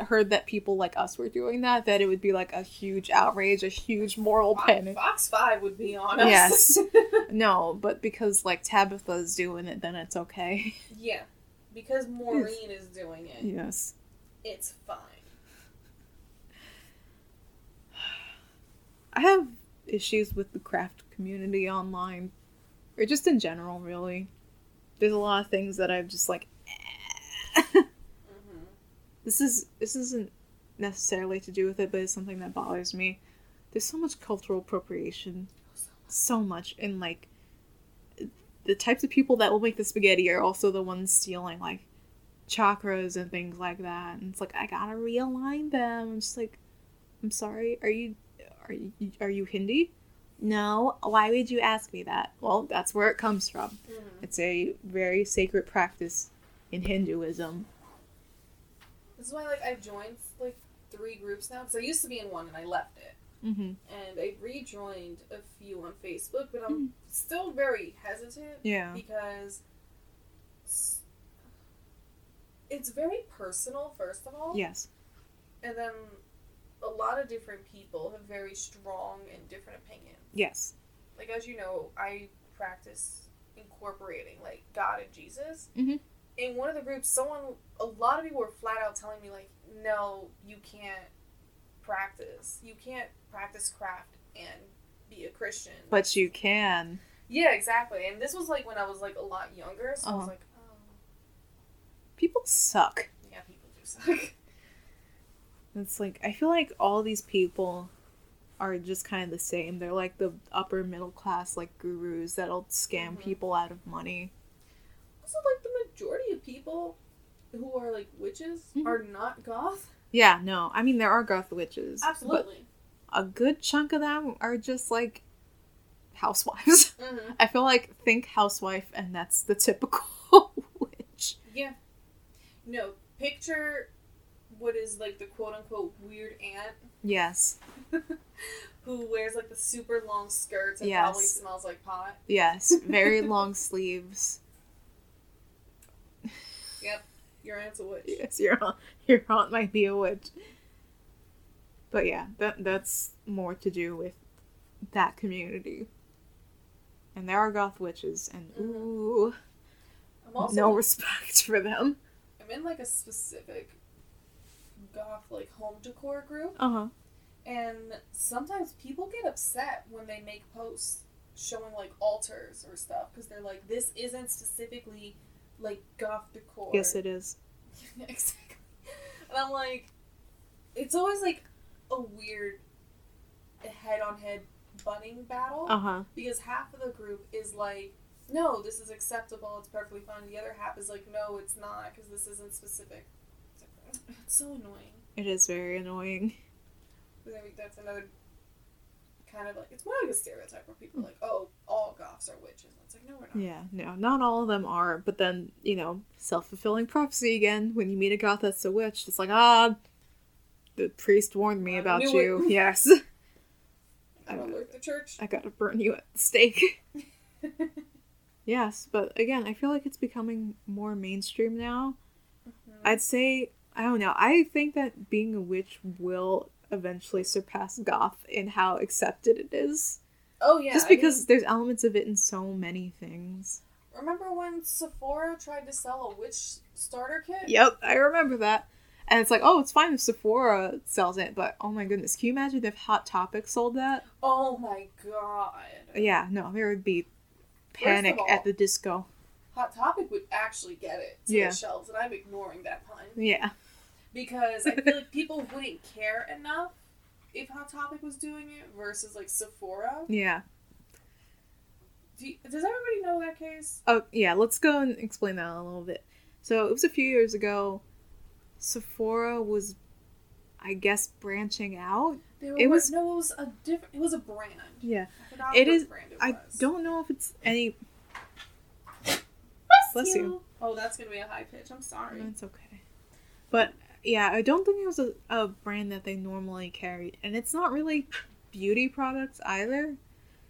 heard that people like us were doing that, that it would be like a huge outrage, a huge moral
Fox,
panic.
Fox Five would be on us.
Yes. No, but because like Tabitha's doing it, then it's okay.
yeah, because Maureen is doing it.
yes.
It's fine.
I have issues with the craft community online, or just in general, really. There's a lot of things that I've just like. this is this isn't necessarily to do with it, but it's something that bothers me. There's so much cultural appropriation, so much, and like the types of people that will make the spaghetti are also the ones stealing like chakras and things like that. And it's like I gotta realign them. I'm just like, I'm sorry. Are you are you are you Hindi? No. Why would you ask me that? Well, that's where it comes from.
Mm-hmm.
It's a very sacred practice in Hinduism.
This is why, like, I've joined like three groups now because I used to be in one and I left it.
Mm-hmm.
and I rejoined a few on Facebook, but I'm still very hesitant
Yeah.
because it's very personal, first of all,
Yes.
and then a lot of different people have very strong and different opinions.
Yes.
Like as you know, I practice incorporating like God and Jesus.
Mhm.
In one of the groups, someone, a lot of people were flat out telling me like, no, you can't practice. You can't practice craft and be a Christian.
But you can.
yeah, exactly. And this was like when I was like a lot younger, so I was
Uh-huh.
like, oh,
People suck.
yeah, people do suck.
It's like I feel like all these people are just kind of the same. They're like the upper middle class like gurus that'll scam
Mhm.
people out of money.
also, like majority of people who are like witches
Mhm.
are not goth.
Yeah, no. I mean there are goth witches.
Absolutely.
A good chunk of them are just like housewives.
hmm
I feel like think housewife and that's the typical witch.
Yeah. No, picture what is like the quote unquote weird aunt
Yes.
who wears like the super long skirts and
Yes.
probably smells like pot.
Yes. Very long sleeves.
Your aunt's a witch.
Yes, your aunt, your aunt might be a witch. But yeah, that that's more to do with that community. And there are goth witches, and
Mhm.
ooh,
I'm also
no respect for them.
I'm in like a specific goth like home decor group
Uh huh.
and sometimes people get upset when they make posts showing like altars or stuff because they're like this isn't specifically like goth decor.
Yes, it is.
exactly. And I'm like, it's always like a weird head-on-head bunning battle
Uh huh.
because half of the group is like, no, this is acceptable, it's perfectly fine. The other half is like, no, it's not because this isn't specific. It's like, It's so annoying.
It is very annoying.
But I think that's another kind of like it's more like a stereotype where people are like, oh, all goths are witches. And it's like, no, we're not.
Yeah, no, not all of them are. But then, you know, self fulfilling prophecy again. When you meet a goth that's a witch, it's like, ah, the priest warned me
I
about you.
it.
Yes.
I don't alert the church.
I gotta burn you at the stake. yes, but again, I feel like it's becoming more mainstream now. I'd say, I don't know, I think that being a witch will eventually surpass goth in how accepted it is.
Oh yeah,
Just
I mean,
because there's elements of it in so many things.
remember when Sephora tried to sell a witch starter kit?
Yep, I remember that. And it's like, oh, it's fine if Sephora sells it, but oh my goodness, can you imagine if Hot Topic sold that?
Oh my god.
Yeah, no, there would be panic
all-
at the disco.
Hot Topic would actually get it to
Yeah.
the shelves, and I'm ignoring that pun
Yeah.
because I feel like people wouldn't care enough if Hot Topic was doing it versus like Sephora.
Yeah.
Do you, does everybody know that case?
Oh, yeah, let's go and explain that a little bit. So, it was a few years ago. Sephora was, I guess, branching out.
Were,
It was-
no, it was a different. It was a brand.
Yeah. It is-
brand it
I don't know if it's any. Bless you.
Oh, that's gonna be a high pitch. I'm sorry.
It's okay. But, yeah, I don't think it was a, a brand that they normally carried. And it's not really beauty products either.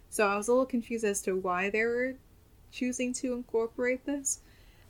So, I was a little confused as to why they were choosing to incorporate this.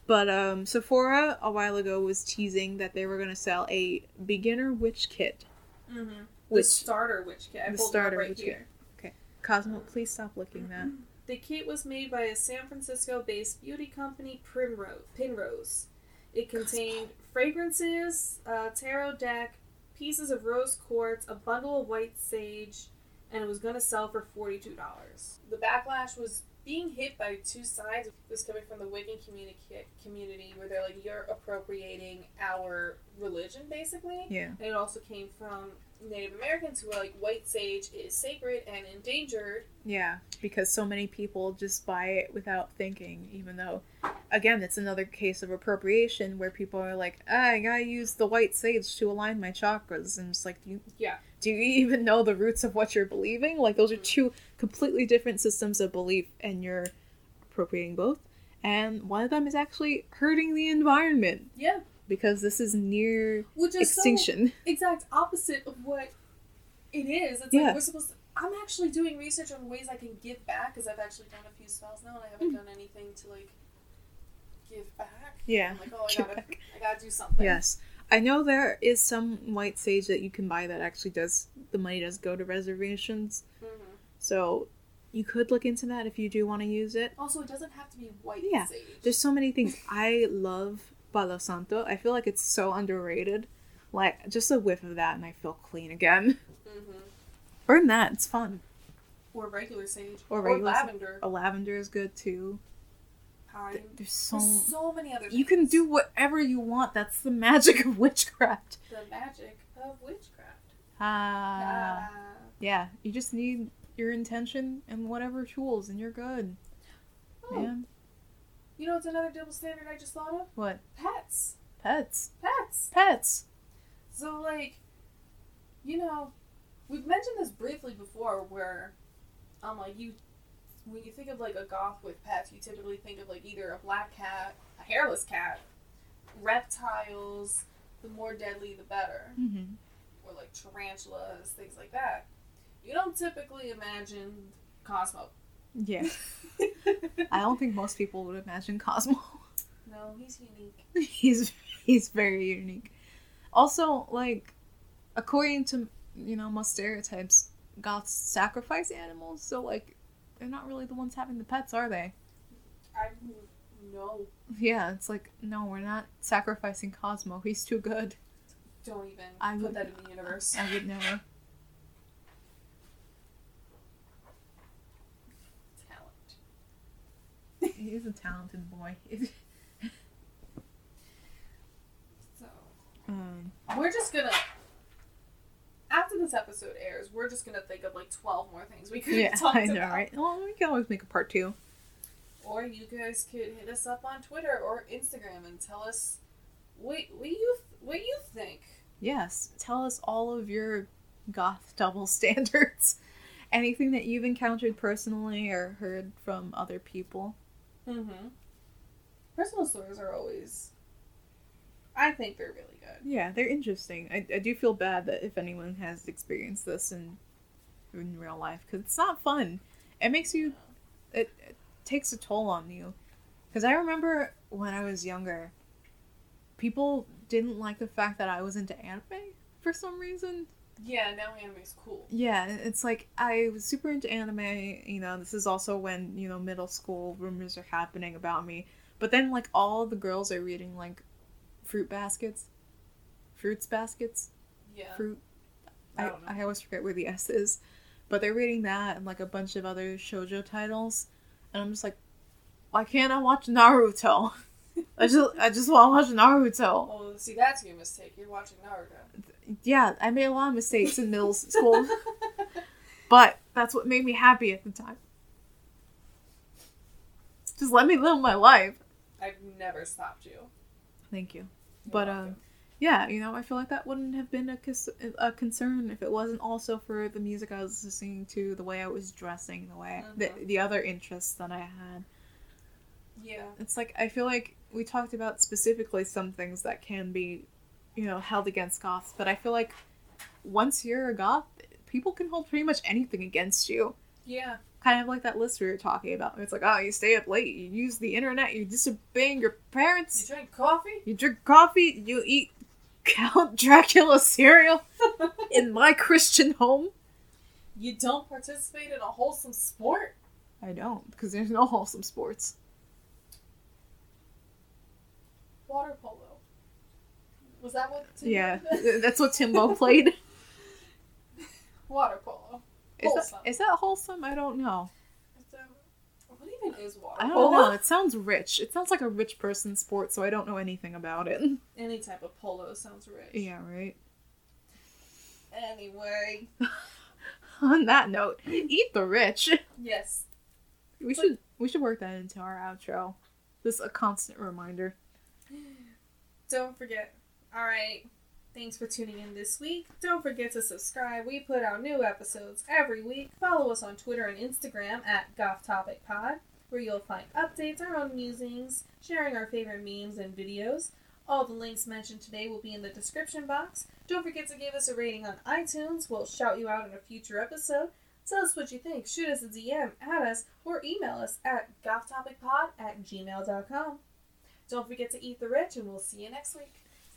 But um, Sephora a while ago was teasing that they were going to sell a beginner witch kit.
Mm-hmm. The starter witch kit. I
the starter
right
witch
here. Kit.
Okay, Cosmo, please stop looking that.
The kit was made by a San Francisco-based beauty company, Primrose. Pinrose. It contained fragrances, a tarot deck, pieces of rose quartz, a bundle of white sage, and it was going to sell for forty-two dollars. The backlash was being hit by two sides. It was coming from the Wiccan community, community where they're like, "You're appropriating our religion, basically."
Yeah.
And it also came from Native Americans who are like, "White sage is sacred and endangered."
Yeah, because so many people just buy it without thinking, even though, again, it's another case of appropriation where people are like, ah, I gotta use the white sage to align my chakras. And it's like, do you,
Yeah.
do you even know the roots of what you're believing? Like, those are two completely different systems of belief, and you're appropriating both. And one of them is actually hurting the environment
Yeah,
because this is near
which is so
extinction.
exact opposite of what it is. It's
Yeah.
like we're supposed to. I'm actually doing research on ways I can give back because I've actually done a few spells now and I haven't done anything to like give back.
Yeah.
I'm like, oh, I
give
gotta,
back.
I gotta do something.
Yes. I know there is some white sage that you can buy that actually does the money does go to reservations.
hmm
So you could look into that if you do want to use it.
Also, it doesn't have to be white
Yeah,
sage.
There's so many things. I love Palo Santo. I feel like it's so underrated. Like just a whiff of that and I feel clean again.
hmm
Burn that, it's fun.
Or regular sage.
Or regular sa-
lavender.
A lavender is good too. Th- There's so
There's so many other.
you can do whatever you want. That's the magic of witchcraft.
the magic of witchcraft.
Ah.
Ah.
Yeah, you just need your intention and whatever tools and you're good.
Oh,
Man.
You know what's another double standard I just thought of?
What?
Pets.
Pets.
Pets.
Pets.
So like, you know, we've mentioned this briefly before, where, um, like you, when you think of like a goth with pets, you typically think of like either a black cat, a hairless cat, reptiles. The more deadly, the better,
Mm-hmm.
or like tarantulas, things like that. You don't typically imagine Cosmo.
Yeah. I don't think most people would imagine Cosmo.
no, he's unique.
he's he's very unique. Also, like according to you know most stereotypes, goths sacrifice animals, so like they're not really the ones having the pets, are they?
I no.
Yeah, it's like no, we're not sacrificing Cosmo. He's too good.
Don't even
I
put
would,
that in the universe.
I would never.
Talent.
He's a talented boy.
so, um, we're just gonna after this episode airs, we're just gonna think of like twelve more things we could
Yeah,
talked
I know,
about.
right? Well, we can always make a part two.
Or you guys could hit us up on Twitter or Instagram and tell us what what you what you think.
Yes, tell us all of your goth double standards. Anything that you've encountered personally or heard from other people.
Mm-hmm. Personal stories are always. I think they're really good.
Yeah, they're interesting. I, I do feel bad that if anyone has experienced this in in real life, because it's not fun. It makes you. It, it takes a toll on you. Because I remember when I was younger, people didn't like the fact that I was into anime for some reason.
Yeah, now anime's cool.
Yeah, it's like I was super into anime. You know, this is also when you know middle school rumors are happening about me. But then like all the girls are reading like fruit baskets, fruits baskets,
Yeah.
fruit.
I
I. I always forget where the S is, but they're reading that and like a bunch of other shojo titles, and I'm just like, why can't I watch Naruto? I just I just want to watch Naruto.
Well, see, that's your mistake. You're watching Naruto.
Yeah, I made a lot of mistakes in middle school, but that's what made me happy at the time. Just let me live my life.
I've never stopped you.
Thank you. But, um, Yeah, you know, I feel like that wouldn't have been a, cons- a concern if it wasn't also for the music I was listening to, the way I was dressing, the way the,
Mhm.
the other interests that I had.
yeah.
It's like I feel like we talked about specifically some things that can be, you know, held against goths, but I feel like once you're a goth, people can hold pretty much anything against you.
Yeah.
Kind of like that list we were talking about. It's like, oh, you stay up late, you use the internet, you disobeying your parents.
You drink coffee?
you drink coffee, you eat Count Dracula cereal in my Christian home.
you don't participate in a wholesome sport?
I don't, because there's no wholesome sports.
Water polo. Was that what? Tim
Yeah, that's what Timbo played.
Water polo.
Is
Wholesome.
that, is that wholesome? I don't know.
Is um, What even is water
I don't
polo?
know. It sounds rich. It sounds like a rich person's sport, so I don't know anything about it.
Any type of polo sounds rich.
Yeah, right.
Anyway.
On that note, eat the rich.
Yes.
We should we should work that into our outro. This a constant reminder.
Don't forget. All right. Thanks for tuning in this week. Don't forget to subscribe. We put out new episodes every week. Follow us on Twitter and Instagram at Goth Topic Pod, where you'll find updates, our own musings, sharing our favorite memes and videos. All the links mentioned today will be in the description box. Don't forget to give us a rating on iTunes. We'll shout you out in a future episode. Tell us what you think. Shoot us a DM, add us, or email us at gothtopicpod at gmail.com. Don't forget to eat the rich, and we'll see you next week.